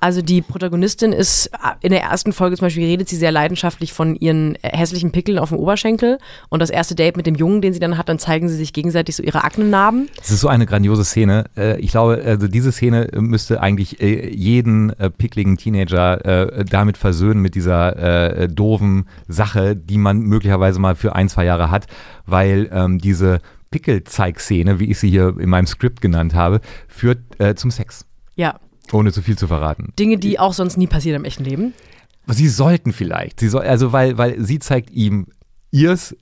Also die Protagonistin ist äh, in der ersten Folge zum Beispiel redet sie sehr leidenschaftlich von ihren äh, hässlichen Pickeln auf dem Oberschenkel und das erste Date mit dem Jungen, den sie dann hat, dann zeigen sie sich gegenseitig so ihre Aknennarben. Es ist so eine grandiose Szene. Äh, Ich glaube, also diese Szene müsste eigentlich jeden pickligen Teenager damit versöhnen mit dieser doofen Sache, die man möglicherweise mal für ein, zwei Jahre hat, weil ähm, diese Pickelzeig-Szene, wie ich sie hier in meinem Skript genannt habe, führt zum Sex. Ja, Ohne zu viel zu verraten. Dinge, die auch sonst nie passieren im echten Leben. Sie sollten vielleicht. Sie soll, also weil, weil sie zeigt ihm ihrs,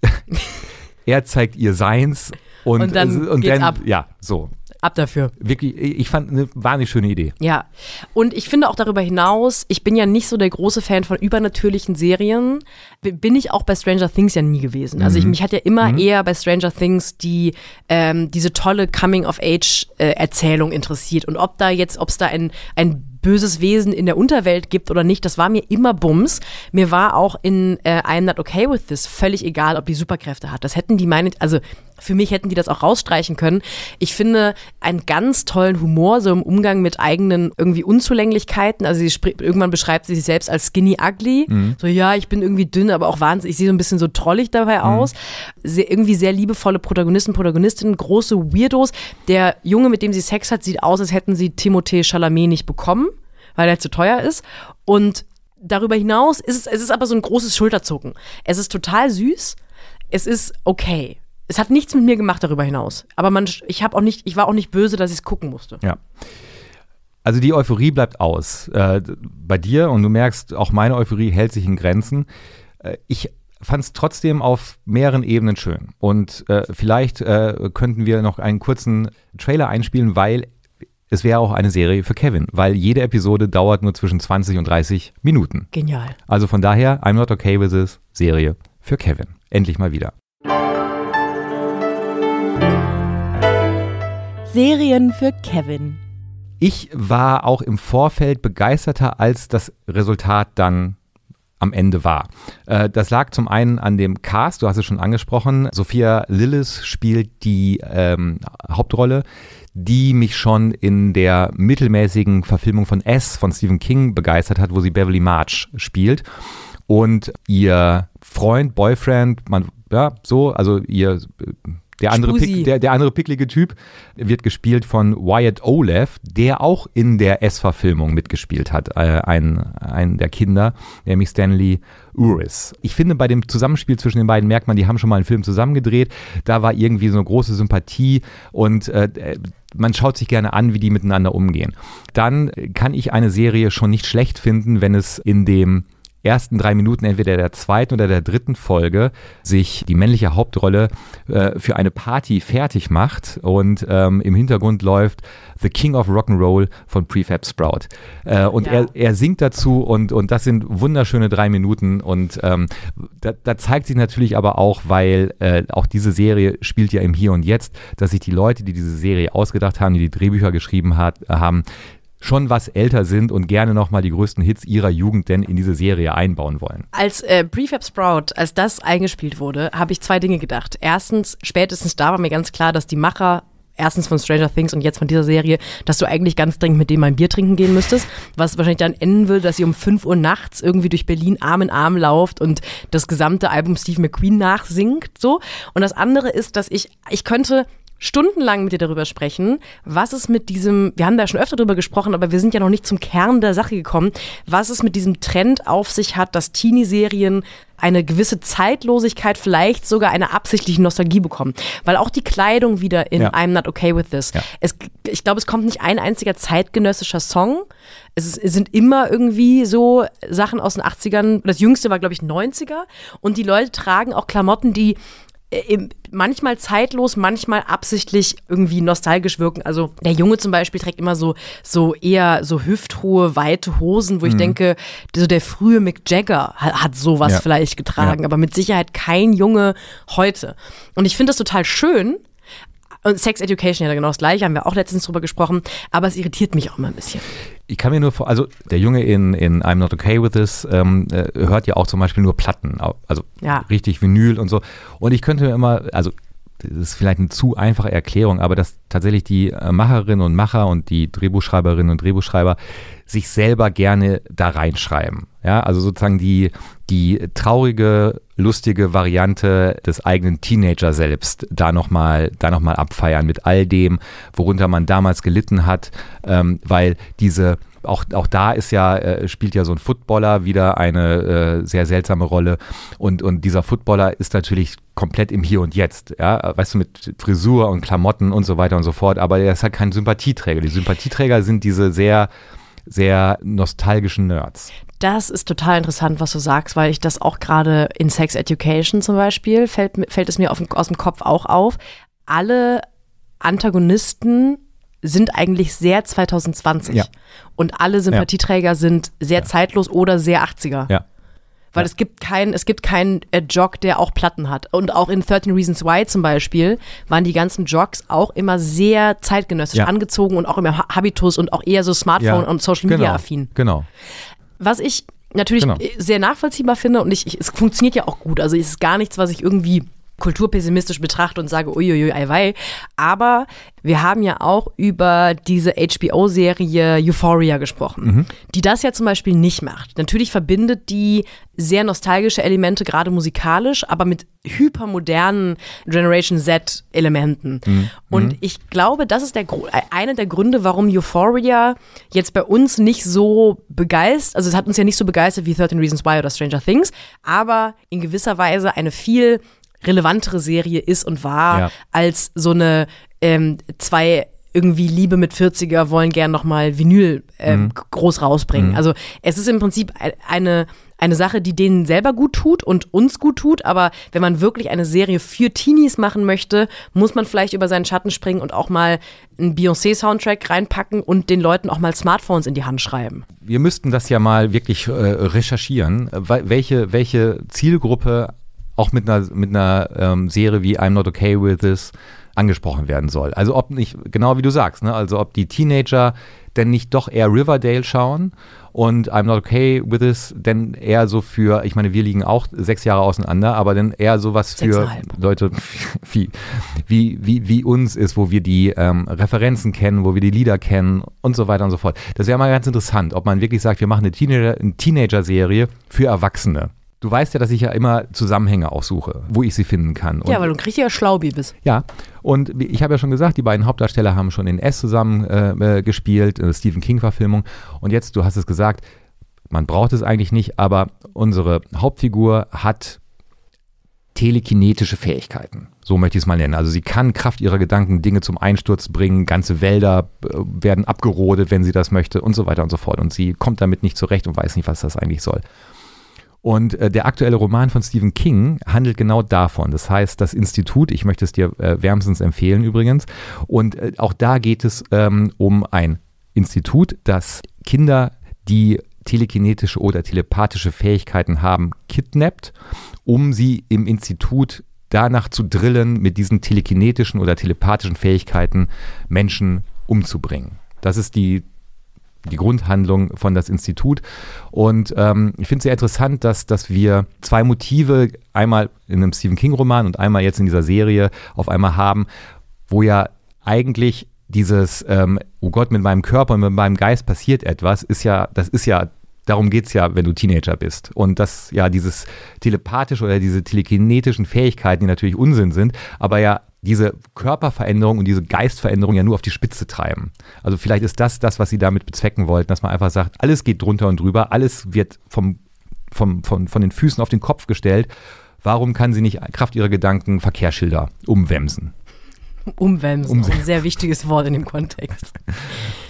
er zeigt ihr seins und, Und dann und geht's dann, ab. ja, so. Ab dafür. Wirklich, ich fand eine wahnsinnig schöne Idee. Ja, und ich finde auch darüber hinaus, ich bin ja nicht so der große Fan von übernatürlichen Serien. Bin ich auch bei Stranger Things ja nie gewesen. Also ich, mich hat ja immer eher bei Stranger Things die ähm, diese tolle Coming-of-Age-Erzählung interessiert. Und ob da jetzt, ob es da ein, ein böses Wesen in der Unterwelt gibt oder nicht, das war mir immer Bums. Mir war auch in äh, I'm Not Okay With This völlig egal, ob die Superkräfte hat. Das hätten die meine, also für mich hätten die das auch rausstreichen können. Ich finde einen ganz tollen Humor, so im Umgang mit eigenen irgendwie Unzulänglichkeiten. Also sie irgendwann beschreibt sie sich selbst als skinny ugly. So, ja, ich bin irgendwie dünn, aber auch wahnsinnig, ich sehe so ein bisschen so trollig dabei aus. Sehr, irgendwie sehr liebevolle Protagonisten, Protagonistinnen, große Weirdos. Der Junge, mit dem sie Sex hat, sieht aus, als hätten sie Timothée Chalamet nicht bekommen, weil er zu teuer ist. Und darüber hinaus ist es, es ist aber so ein großes Schulterzucken. Es ist total süß. Es ist okay. Es hat nichts mit mir gemacht darüber hinaus. Aber man, ich habe auch nicht, ich war auch nicht böse, dass ich es gucken musste. Ja. Also die Euphorie bleibt aus äh, bei dir und du merkst, auch meine Euphorie hält sich in Grenzen. Äh, ich fand es trotzdem auf mehreren Ebenen schön. Und äh, vielleicht äh, könnten wir noch einen kurzen Trailer einspielen, weil es wäre auch eine Serie für Kevin, weil jede Episode dauert nur zwischen 20 und 30 Minuten. Genial. Also von daher, I'm Not Okay With This, Serie für Kevin. Endlich mal wieder. Serien für Kevin. Ich war auch im Vorfeld begeisterter, als das Resultat dann am Ende war. Äh, das lag zum einen an dem Cast, du hast es schon angesprochen. Sophia Lillis spielt die ähm, Hauptrolle, die mich schon in der mittelmäßigen Verfilmung von S von Stephen King begeistert hat, wo sie Beverly March spielt. Und ihr Freund, Boyfriend, man, ja, so, also ihr der andere. Pick, der, der andere picklige Typ wird gespielt von Wyatt Olev, der auch in der S-Verfilmung mitgespielt hat, äh, ein, ein der Kinder, nämlich Stanley Uris. Ich finde, bei dem Zusammenspiel zwischen den beiden merkt man, die haben schon mal einen Film zusammen gedreht. Da war irgendwie so eine große Sympathie und äh, man schaut sich gerne an, wie die miteinander umgehen. Dann kann ich eine Serie schon nicht schlecht finden, wenn es in dem ersten drei Minuten entweder der zweiten oder der dritten Folge sich die männliche Hauptrolle äh, für eine Party fertig macht und ähm, im Hintergrund läuft The King of Rock'n'Roll von Prefab Sprout. Äh, und Ja. er, er singt dazu und, und das sind wunderschöne drei Minuten und ähm, da, da zeigt sich natürlich aber auch, weil äh, auch diese Serie spielt ja im Hier und Jetzt, dass sich die Leute, die diese Serie ausgedacht haben, die die Drehbücher geschrieben hat, haben, schon was älter sind und gerne nochmal die größten Hits ihrer Jugend denn in diese Serie einbauen wollen. Als äh, Prefab Sprout, als das eingespielt wurde, habe ich zwei Dinge gedacht. Erstens, spätestens da war mir ganz klar, dass die Macher erstens von Stranger Things und jetzt von dieser Serie, dass du eigentlich ganz dringend mit dem ein Bier trinken gehen müsstest, was wahrscheinlich dann enden würde, dass sie um 5 Uhr nachts irgendwie durch Berlin Arm in Arm lauft und das gesamte Album Steve McQueen nachsingt, so. Und das andere ist, dass ich, ich könnte stundenlang mit dir darüber sprechen, was es mit diesem, wir haben da schon öfter darüber gesprochen, aber wir sind ja noch nicht zum Kern der Sache gekommen, was es mit diesem Trend auf sich hat, dass Teenie-Serien eine gewisse Zeitlosigkeit, vielleicht sogar eine absichtliche Nostalgie bekommen. Weil auch die Kleidung wieder in Ja. I'm Not Okay With This. Ja. Es, ich glaube, es kommt nicht ein einziger zeitgenössischer Song. Es, ist, es sind immer irgendwie so Sachen aus den 80ern. Das jüngste war, glaube ich, 90er. Und die Leute tragen auch Klamotten, die manchmal zeitlos, manchmal absichtlich irgendwie nostalgisch wirken. Also der Junge zum Beispiel trägt immer so, so eher so hüfthohe, weite Hosen, wo ich denke, so der frühe Mick Jagger hat, hat sowas Ja. vielleicht getragen, Ja. aber mit Sicherheit kein Junge heute. Und ich finde das total schön. Und Sex Education ja genau das gleiche, haben wir auch letztens drüber gesprochen, aber es irritiert mich auch immer ein bisschen. Ich kann mir nur vor, also der Junge in, in I'm Not Okay With This ähm, äh, hört ja auch zum Beispiel nur Platten, also Ja. richtig Vinyl und so. Und ich könnte mir immer, also das ist vielleicht eine zu einfache Erklärung, aber dass tatsächlich die äh, Macherinnen und Macher und die Drehbuchschreiberinnen und Drehbuchschreiber sich selber gerne da reinschreiben. Ja, also sozusagen die, die traurige, lustige Variante des eigenen Teenager selbst da nochmal noch abfeiern mit all dem, worunter man damals gelitten hat, ähm, weil diese auch, auch da ist ja, äh, spielt ja so ein Footballer wieder eine äh, sehr seltsame Rolle. Und, und dieser Footballer ist natürlich komplett im Hier und Jetzt, ja, weißt du, mit Frisur und Klamotten und so weiter und so fort, aber er ist halt kein Sympathieträger. Die Sympathieträger sind diese sehr, sehr nostalgischen Nerds. Das ist total interessant, was du sagst, weil ich das auch gerade in Sex Education zum Beispiel, fällt, fällt es mir auf, aus dem Kopf auch auf. Alle Antagonisten sind eigentlich sehr 2020. Ja. Und alle Sympathieträger sind sehr zeitlos oder sehr 80er. Ja. Weil es gibt keinen, es gibt keinen äh, Jog, der auch Platten hat. Und auch in 13 Reasons Why zum Beispiel waren die ganzen Jogs auch immer sehr zeitgenössisch Ja. angezogen und auch immer Ha- Habitus und auch eher so Smartphone und Social Media genau, affin. Genau. Was ich natürlich Genau. sehr nachvollziehbar finde und ich, ich, es funktioniert ja auch gut. Also es ist gar nichts, was ich irgendwie kulturpessimistisch betrachte und sage, uiuiui, ei wei. Aber wir haben ja auch über diese HBO-Serie Euphoria gesprochen, die das ja zum Beispiel nicht macht. Natürlich verbindet die sehr nostalgische Elemente, gerade musikalisch, aber mit hypermodernen Generation Z-Elementen. Und ich glaube, das ist der, äh, einer der Gründe, warum Euphoria jetzt bei uns nicht so begeistert, also es hat uns ja nicht so begeistert wie 13 Reasons Why oder Stranger Things, aber in gewisser Weise eine viel relevantere Serie ist und war Ja. als so eine ähm, zwei irgendwie Liebe mit 40er wollen gern nochmal Vinyl ähm, g- groß rausbringen. Also es ist im Prinzip eine, eine Sache, die denen selber gut tut und uns gut tut, aber wenn man wirklich eine Serie für Teenies machen möchte, muss man vielleicht über seinen Schatten springen und auch mal einen Beyoncé-Soundtrack reinpacken und den Leuten auch mal Smartphones in die Hand schreiben. Wir müssten das ja mal wirklich äh, recherchieren, äh, wel- welche, welche Zielgruppe auch mit einer, mit einer ähm, Serie wie I'm Not Okay With This angesprochen werden soll. Also ob nicht, genau wie du sagst, ne? also ob die Teenager denn nicht doch eher Riverdale schauen und I'm Not Okay With This denn eher so für, ich meine, wir liegen auch sechs Jahre auseinander, aber dann eher sowas für. Leute wie, wie, wie, wie uns ist, wo wir die ähm, Referenzen kennen, wo wir die Lieder kennen und so weiter und so fort. Das wäre mal ganz interessant, ob man wirklich sagt, wir machen eine Teenager- eine Teenager-Serie für Erwachsene. Du weißt ja, dass ich ja immer Zusammenhänge auch suche, wo ich sie finden kann. Und ja, weil du ein richtiger Schlaubi bist. ja, und ich habe ja schon gesagt, die beiden Hauptdarsteller haben schon in S zusammen äh, äh, gespielt, eine Stephen King-Verfilmung. Und jetzt, du hast es gesagt, man braucht es eigentlich nicht, aber unsere Hauptfigur hat telekinetische Fähigkeiten. So möchte ich es mal nennen. Also sie kann Kraft ihrer Gedanken Dinge zum Einsturz bringen, ganze Wälder äh, werden abgerodet, wenn sie das möchte und so weiter und so fort. Und sie kommt damit nicht zurecht und weiß nicht, was das eigentlich soll. Und äh, der aktuelle Roman von Stephen King handelt genau davon. Das heißt, das Institut, ich möchte es dir äh, wärmstens empfehlen übrigens. Und äh, auch da geht es ähm, um ein Institut, das Kinder, die telekinetische oder telepathische Fähigkeiten haben, kidnappt, um sie im Institut danach zu drillen, mit diesen telekinetischen oder telepathischen Fähigkeiten Menschen umzubringen. Das ist die die Grundhandlung von das Institut. Und ähm, ich finde es sehr interessant, dass, dass wir zwei Motive, einmal in einem Stephen King-Roman und einmal jetzt in dieser Serie auf einmal haben, wo ja eigentlich dieses, ähm, oh Gott, mit meinem Körper und mit meinem Geist passiert etwas, ist ja, das ist ja, darum geht es ja, wenn du Teenager bist. Und dass ja dieses telepathische oder diese telekinetischen Fähigkeiten, die natürlich Unsinn sind, aber ja diese Körperveränderung und diese Geistveränderung ja nur auf die Spitze treiben. Also vielleicht ist das das, was sie damit bezwecken wollten, dass man einfach sagt, alles geht drunter und drüber, alles wird vom, vom, von, von den Füßen auf den Kopf gestellt. Warum kann sie nicht Kraft ihrer Gedanken Verkehrsschilder umwemsen? Umwemsen, Umwemsen. ein sehr wichtiges Wort in dem Kontext.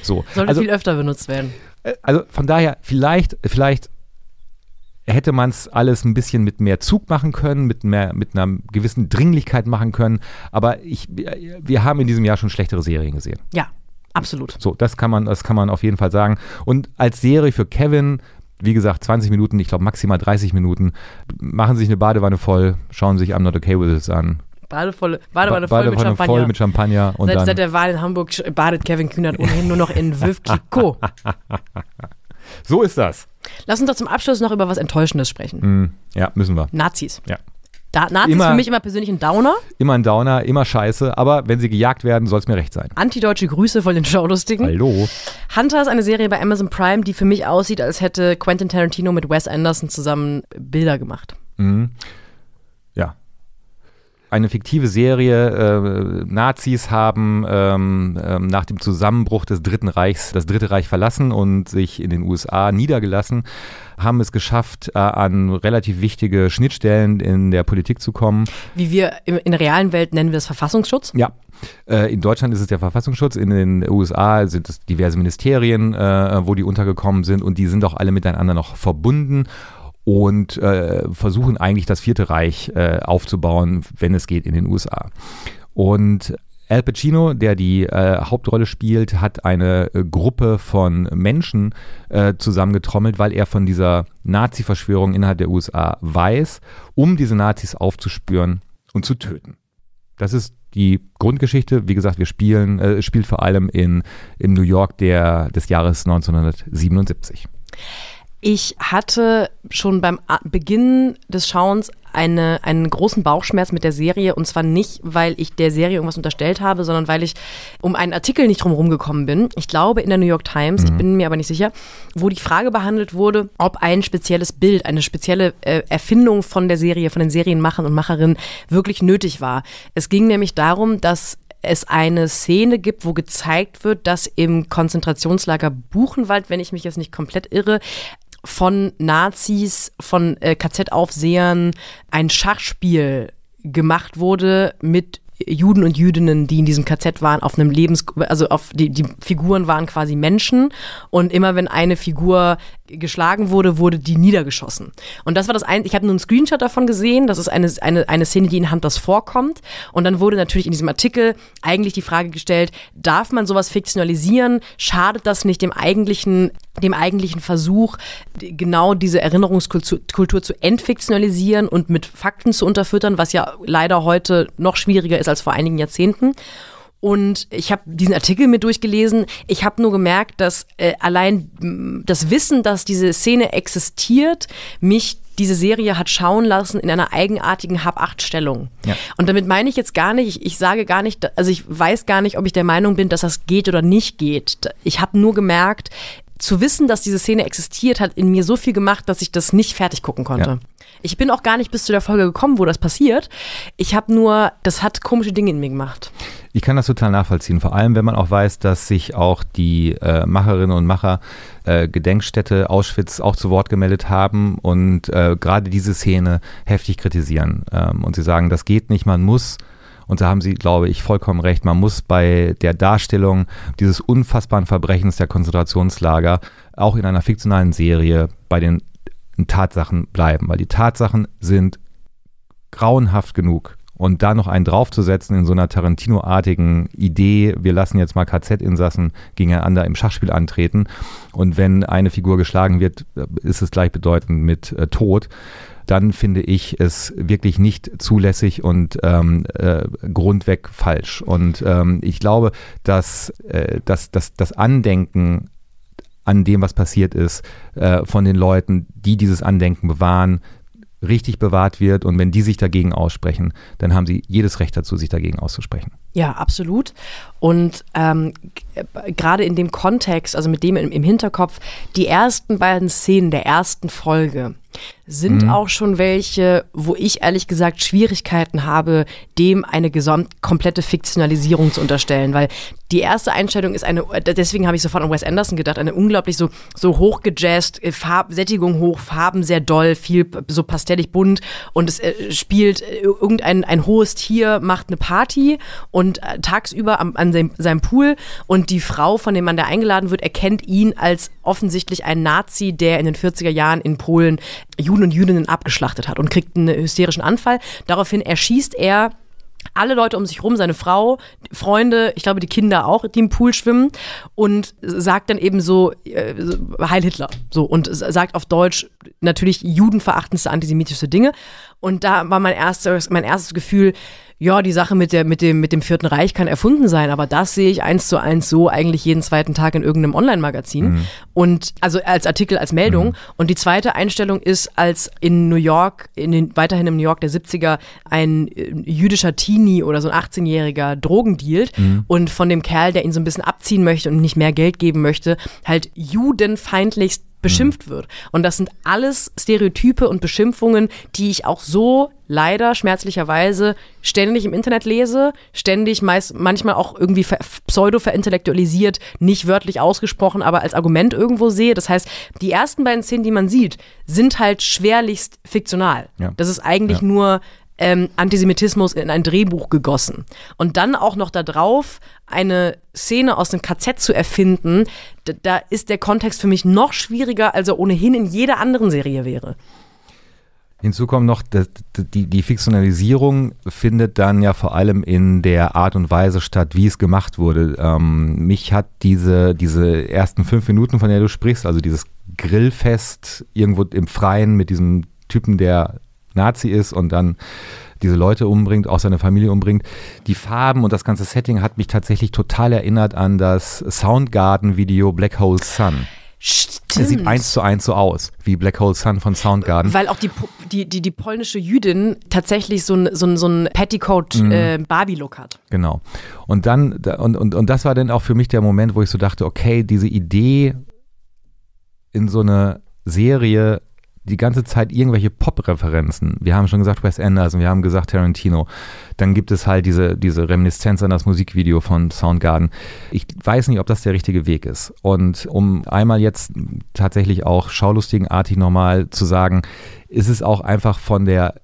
So. Sollte also, viel öfter benutzt werden. Äh, also von daher, vielleicht, vielleicht hätte man es alles ein bisschen mit mehr Zug machen können, mit, mehr, mit einer gewissen Dringlichkeit machen können. Aber ich, wir haben in diesem Jahr schon schlechtere Serien gesehen. Ja, absolut. So, das kann man, das kann man auf jeden Fall sagen. Und als Serie für Kevin, wie gesagt, 20 Minuten, ich glaube maximal 30 Minuten, machen sich eine Badewanne voll, schauen sich I'm Not Okay With It an. Badevolle, Badewanne, voll, mit Champagner. voll mit Champagner. Und seit, dann seit der Wahl in Hamburg badet Kevin Kühnert ohnehin nur noch in Veuve Clicquot. so ist das. Lass uns doch zum Abschluss noch über was Enttäuschendes sprechen. Mm, ja, müssen wir. Nazis. Ja. Da, Nazis immer, für mich immer persönlich ein Downer. Immer ein Downer, immer scheiße, aber wenn sie gejagt werden, soll es mir recht sein. Antideutsche Grüße von den Schaulustigen. Hallo. Hunter ist eine Serie bei Amazon Prime, die für mich aussieht, als hätte Quentin Tarantino mit Wes Anderson zusammen Bilder gemacht. Mhm eine fiktive Serie. Äh, Nazis haben ähm, äh, nach dem Zusammenbruch des Dritten Reichs das Dritte Reich verlassen und sich in den USA niedergelassen, haben es geschafft, äh, an relativ wichtige Schnittstellen in der Politik zu kommen. Wie wir in der realen Welt nennen wir das Verfassungsschutz? Ja. Äh, in Deutschland ist es der Verfassungsschutz, in den USA sind es diverse Ministerien, äh, wo die untergekommen sind und die sind auch alle miteinander noch verbunden und äh, versuchen eigentlich das Vierte Reich äh, aufzubauen, wenn es geht in den USA. Und Al Pacino, der die äh, Hauptrolle spielt, hat eine äh, Gruppe von Menschen äh, zusammengetrommelt, weil er von dieser Nazi-Verschwörung innerhalb der USA weiß, um diese Nazis aufzuspüren und zu töten. Das ist die Grundgeschichte. Wie gesagt, wir spielen, äh, spielt vor allem in, in New York der, des Jahres 1977. Ich hatte schon beim Beginn des Schauens eine, einen großen Bauchschmerz mit der Serie und zwar nicht, weil ich der Serie irgendwas unterstellt habe, sondern weil ich um einen Artikel nicht drumherum gekommen bin. Ich glaube in der New York Times, mhm. ich bin mir aber nicht sicher, wo die Frage behandelt wurde, ob ein spezielles Bild, eine spezielle äh, Erfindung von der Serie, von den Serienmachern und Macherinnen wirklich nötig war. Es ging nämlich darum, dass es eine Szene gibt, wo gezeigt wird, dass im Konzentrationslager Buchenwald, wenn ich mich jetzt nicht komplett irre, von Nazis, von äh, KZ-Aufsehern ein Schachspiel gemacht wurde mit Juden und Jüdinnen, die in diesem KZ waren, auf einem Lebens, also auf die, die Figuren waren quasi Menschen und immer wenn eine Figur geschlagen wurde, wurde die niedergeschossen. Und das war das ein, ich habe nur einen Screenshot davon gesehen, das ist eine, eine, eine Szene, die in Hunters vorkommt. Und dann wurde natürlich in diesem Artikel eigentlich die Frage gestellt, darf man sowas fiktionalisieren? Schadet das nicht dem eigentlichen, dem eigentlichen Versuch, genau diese Erinnerungskultur Kultur zu entfiktionalisieren und mit Fakten zu unterfüttern, was ja leider heute noch schwieriger ist als vor einigen Jahrzehnten? Und ich habe diesen Artikel mit durchgelesen. Ich habe nur gemerkt, dass äh, allein das Wissen, dass diese Szene existiert, mich diese Serie hat schauen lassen in einer eigenartigen Hab-Acht-Stellung. Ja. Und damit meine ich jetzt gar nicht, ich, ich, sage gar nicht, also ich weiß gar nicht, ob ich der Meinung bin, dass das geht oder nicht geht. Ich habe nur gemerkt, zu wissen, dass diese Szene existiert, hat in mir so viel gemacht, dass ich das nicht fertig gucken konnte. Ja. Ich bin auch gar nicht bis zu der Folge gekommen, wo das passiert. Ich habe nur, das hat komische Dinge in mir gemacht. Ich kann das total nachvollziehen, vor allem wenn man auch weiß, dass sich auch die äh, Macherinnen und Macher äh, Gedenkstätte Auschwitz auch zu Wort gemeldet haben und äh, gerade diese Szene heftig kritisieren. Ähm, und sie sagen, das geht nicht, man muss und da haben Sie, glaube ich, vollkommen recht. Man muss bei der Darstellung dieses unfassbaren Verbrechens der Konzentrationslager auch in einer fiktionalen Serie bei den Tatsachen bleiben, weil die Tatsachen sind grauenhaft genug. Und da noch einen draufzusetzen in so einer Tarantino-artigen Idee, wir lassen jetzt mal KZ-Insassen gegeneinander im Schachspiel antreten. Und wenn eine Figur geschlagen wird, ist es gleichbedeutend mit äh, Tod. Dann finde ich es wirklich nicht zulässig und ähm, äh, grundweg falsch. Und ähm, ich glaube, dass, äh, dass, dass das Andenken an dem, was passiert ist, äh, von den Leuten, die dieses Andenken bewahren, richtig bewahrt wird. Und wenn die sich dagegen aussprechen, dann haben sie jedes Recht dazu, sich dagegen auszusprechen. Ja, absolut. Und ähm, gerade in dem Kontext, also mit dem im, im Hinterkopf, die ersten beiden Szenen der ersten Folge, sind mhm. auch schon welche, wo ich ehrlich gesagt Schwierigkeiten habe, dem eine gesamt komplette Fiktionalisierung zu unterstellen, weil die erste Einstellung ist eine, deswegen habe ich sofort an Wes Anderson gedacht, eine unglaublich so, so hochgejazzt, äh, Farb, Sättigung hoch, Farben sehr doll, viel so pastellig bunt. Und es äh, spielt äh, irgendein ein hohes Tier, macht eine Party und äh, tagsüber am, an seinem, seinem Pool. Und die Frau, von dem Mann, der eingeladen wird, erkennt ihn als offensichtlich ein Nazi, der in den 40er Jahren in Polen Juden und Jüdinnen abgeschlachtet hat und kriegt einen hysterischen Anfall. Daraufhin erschießt er alle Leute um sich rum, seine Frau, Freunde, ich glaube die Kinder auch, die im Pool schwimmen und sagt dann eben so äh, Heil Hitler, so und sagt auf Deutsch natürlich judenverachtendste antisemitische Dinge und da war mein erstes mein erstes Gefühl, ja, die Sache mit, der, mit, dem, mit dem Vierten Reich kann erfunden sein, aber das sehe ich eins zu eins so eigentlich jeden zweiten Tag in irgendeinem Online-Magazin. Mhm. Und also als Artikel, als Meldung. Mhm. Und die zweite Einstellung ist, als in New York, in den, weiterhin im New York der 70er, ein äh, jüdischer Teenie oder so ein 18-jähriger Drogen dealt mhm. und von dem Kerl, der ihn so ein bisschen abziehen möchte und nicht mehr Geld geben möchte, halt judenfeindlichst beschimpft mhm. wird. Und das sind alles Stereotype und Beschimpfungen, die ich auch so leider schmerzlicherweise ständig im Internet lese, ständig meist, manchmal auch irgendwie pseudo verintellektualisiert, nicht wörtlich ausgesprochen, aber als Argument irgendwo sehe. Das heißt, die ersten beiden Szenen, die man sieht, sind halt schwerlichst fiktional. Ja. Das ist eigentlich ja. nur ähm, Antisemitismus in ein Drehbuch gegossen. Und dann auch noch da drauf eine Szene aus dem KZ zu erfinden, da, da ist der Kontext für mich noch schwieriger, als er ohnehin in jeder anderen Serie wäre. Hinzu kommt noch, die, die Fiktionalisierung findet dann ja vor allem in der Art und Weise statt, wie es gemacht wurde. Ähm, mich hat diese, diese ersten fünf Minuten, von der du sprichst, also dieses Grillfest irgendwo im Freien mit diesem Typen, der Nazi ist und dann diese Leute umbringt, auch seine Familie umbringt. Die Farben und das ganze Setting hat mich tatsächlich total erinnert an das Soundgarden-Video Black Hole Sun. Stimmt. Es sieht eins zu eins so aus, wie Black Hole Sun von Soundgarden. Weil auch die, die, die, die polnische Jüdin tatsächlich so ein, so ein, so ein Petticoat-Barbie-Look mhm. äh, hat. Genau. Und dann, und, und, und das war dann auch für mich der Moment, wo ich so dachte, okay, diese Idee in so eine Serie die ganze Zeit irgendwelche Pop-Referenzen. Wir haben schon gesagt Wes Anderson, wir haben gesagt Tarantino. Dann gibt es halt diese, diese Reminiszenz an das Musikvideo von Soundgarden. Ich weiß nicht, ob das der richtige Weg ist. Und um einmal jetzt tatsächlich auch schaulustigenartig nochmal zu sagen, ist es auch einfach von der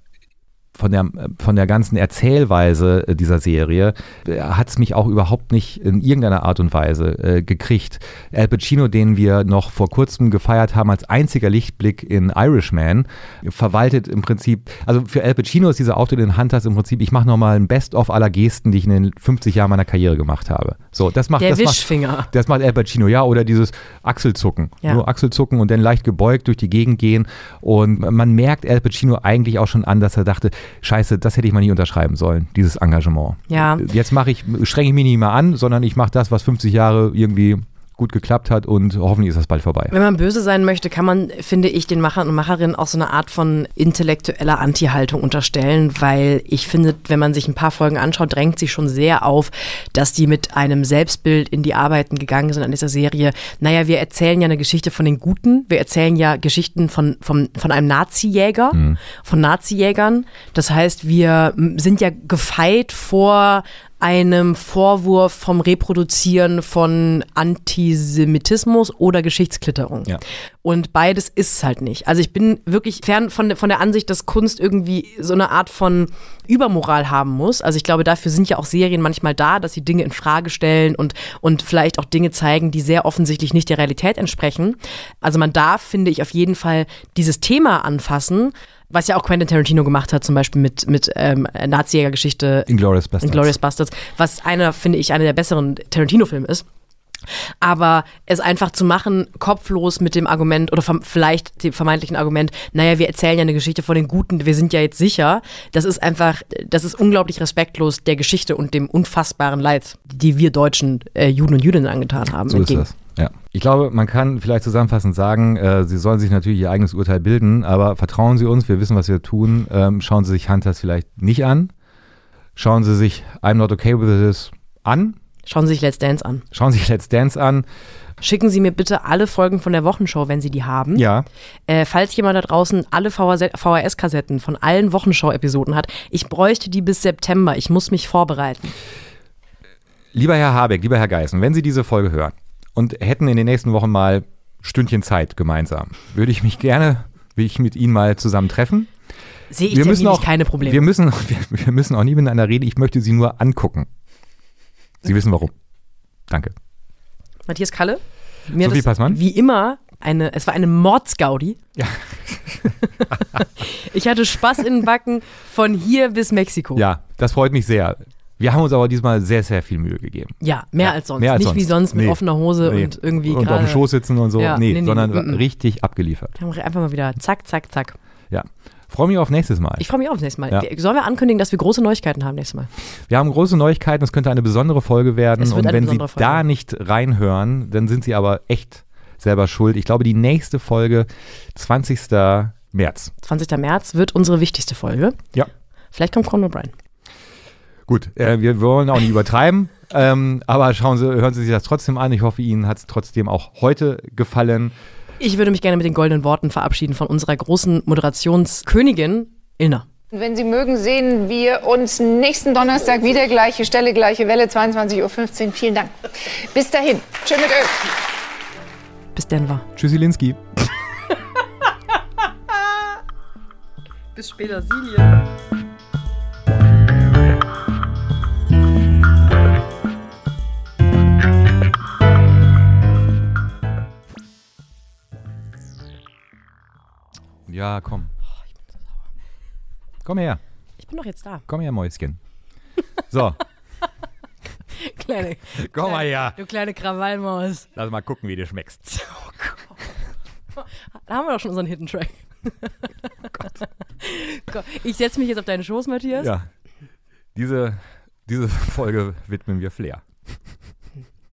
von der, von der ganzen Erzählweise äh, dieser Serie äh, hat es mich auch überhaupt nicht in irgendeiner Art und Weise äh, gekriegt. Al Pacino, den wir noch vor kurzem gefeiert haben als einziger Lichtblick in Irishman, verwaltet im Prinzip, also für Al Pacino ist dieser Auftritt in Hunters im Prinzip, ich mache nochmal ein Best-of aller Gesten, die ich in den 50 Jahren meiner Karriere gemacht habe. So, das macht, der das Wischfinger. Macht, das macht Al Pacino, ja, oder dieses Achselzucken. Ja. Nur Achselzucken und dann leicht gebeugt durch die Gegend gehen und man merkt Al Pacino eigentlich auch schon an, dass er dachte, scheiße, das hätte ich mal nie unterschreiben sollen, dieses Engagement. Ja. Jetzt mache ich, strenge ich mich nicht mehr an, sondern ich mache das, was 50 Jahre irgendwie gut geklappt hat und hoffentlich ist das bald vorbei. Wenn man böse sein möchte, kann man, finde ich, den Machern und Macherinnen auch so eine Art von intellektueller Anti-Haltung unterstellen, weil ich finde, wenn man sich ein paar Folgen anschaut, drängt sich schon sehr auf, dass die mit einem Selbstbild in die Arbeiten gegangen sind an dieser Serie. Naja, wir erzählen ja eine Geschichte von den Guten, wir erzählen ja Geschichten von, von, von einem Nazi-Jäger, mhm. von Nazi-Jägern. Das heißt, wir sind ja gefeit vor einem Vorwurf vom Reproduzieren von Antisemitismus oder Geschichtsklitterung. Ja. Und beides ist es halt nicht. Also ich bin wirklich fern von, von der Ansicht, dass Kunst irgendwie so eine Art von Übermoral haben muss. Also ich glaube, dafür sind ja auch Serien manchmal da, dass sie Dinge in Frage stellen und, und vielleicht auch Dinge zeigen, die sehr offensichtlich nicht der Realität entsprechen. Also man darf, finde ich, auf jeden Fall dieses Thema anfassen was ja auch Quentin Tarantino gemacht hat, zum Beispiel mit, mit ähm, Nazi-Jäger-Geschichte Inglourious Bastards. Inglourious Bastards, was einer, finde ich, einer der besseren Tarantino-Filme ist. Aber es einfach zu machen, kopflos mit dem Argument oder vielleicht dem vermeintlichen Argument, naja, wir erzählen ja eine Geschichte von den Guten, wir sind ja jetzt sicher, das ist einfach, das ist unglaublich respektlos der Geschichte und dem unfassbaren Leid, die wir deutschen äh, Juden und Jüdinnen angetan haben. So entgegen. ist das. Ich glaube, man kann vielleicht zusammenfassend sagen, äh, Sie sollen sich natürlich Ihr eigenes Urteil bilden, aber vertrauen Sie uns, wir wissen, was wir tun. Ähm, schauen Sie sich Hunters vielleicht nicht an. Schauen Sie sich I'm Not Okay With This an. Schauen Sie sich Let's Dance an. Schauen Sie sich Let's Dance an. Schicken Sie mir bitte alle Folgen von der Wochenshow, wenn Sie die haben. Ja, Äh, falls jemand da draußen alle VHS-Kassetten von allen Wochenshow-Episoden hat, ich bräuchte die bis September. Ich muss mich vorbereiten. lieber Herr Habeck, lieber Herr Geißen, wenn Sie diese Folge hören und hätten in den nächsten Wochen mal Stündchen Zeit gemeinsam, würde ich mich gerne, will ich mit Ihnen mal zusammen treffen. Sehe ich wir müssen auch keine Probleme. Wir müssen, wir, wir müssen auch nie miteinander reden. Ich möchte Sie nur angucken. Sie wissen warum. Danke. Matthias Kalle. Mir Sophie Passmann? Wie immer, eine, es war eine Mordsgaudi. Ja. ich hatte Spaß in den Backen von hier bis Mexiko. Ja, das freut mich sehr. Wir haben uns aber diesmal sehr, sehr viel Mühe gegeben. Ja, mehr Ja, als sonst. mehr als Nicht sonst. wie sonst mit Nee. offener Hose Nee. und irgendwie und auf dem Schoß sitzen und so. Ja, nee, nee, sondern mm, mm. richtig abgeliefert. Wir haben einfach mal wieder zack, zack, zack. Ja. Freue mich auf nächstes Mal. Ich freue mich aufs nächste Mal. Ja. Sollen wir ankündigen, dass wir große Neuigkeiten haben nächstes Mal? Wir haben große Neuigkeiten. Es könnte eine besondere Folge werden. Es wird Und wenn Sie Folge. da nicht reinhören, dann sind Sie aber echt selber schuld. Ich glaube, die nächste Folge, 20. März. 20. März wird unsere wichtigste Folge. Ja. Vielleicht kommt Conan O'Brien. Gut, äh, wir wollen auch nicht übertreiben, ähm, aber schauen Sie, hören Sie sich das trotzdem an. Ich hoffe, Ihnen hat es trotzdem auch heute gefallen. Ich würde mich gerne mit den goldenen Worten verabschieden von unserer großen Moderationskönigin Ilna. Wenn Sie mögen, sehen wir uns nächsten Donnerstag wieder. Gleiche Stelle, gleiche Welle, 22.15 Uhr. Vielen Dank. Bis dahin. Schön mit Öl. Bis Denver. Tschüssi, Linsky. Bis später, Silje. Ja, komm. Komm her, Ich bin doch jetzt da. komm her, Mäuschen. So, Kleine, komm mal her. du kleine Krawallmaus. Lass mal gucken, wie du schmeckst. Oh Gott. Da haben wir doch schon unseren Hidden Track. Gott. Ich setze mich jetzt auf deinen Schoß, Matthias. Ja, diese, diese Folge widmen wir Flair.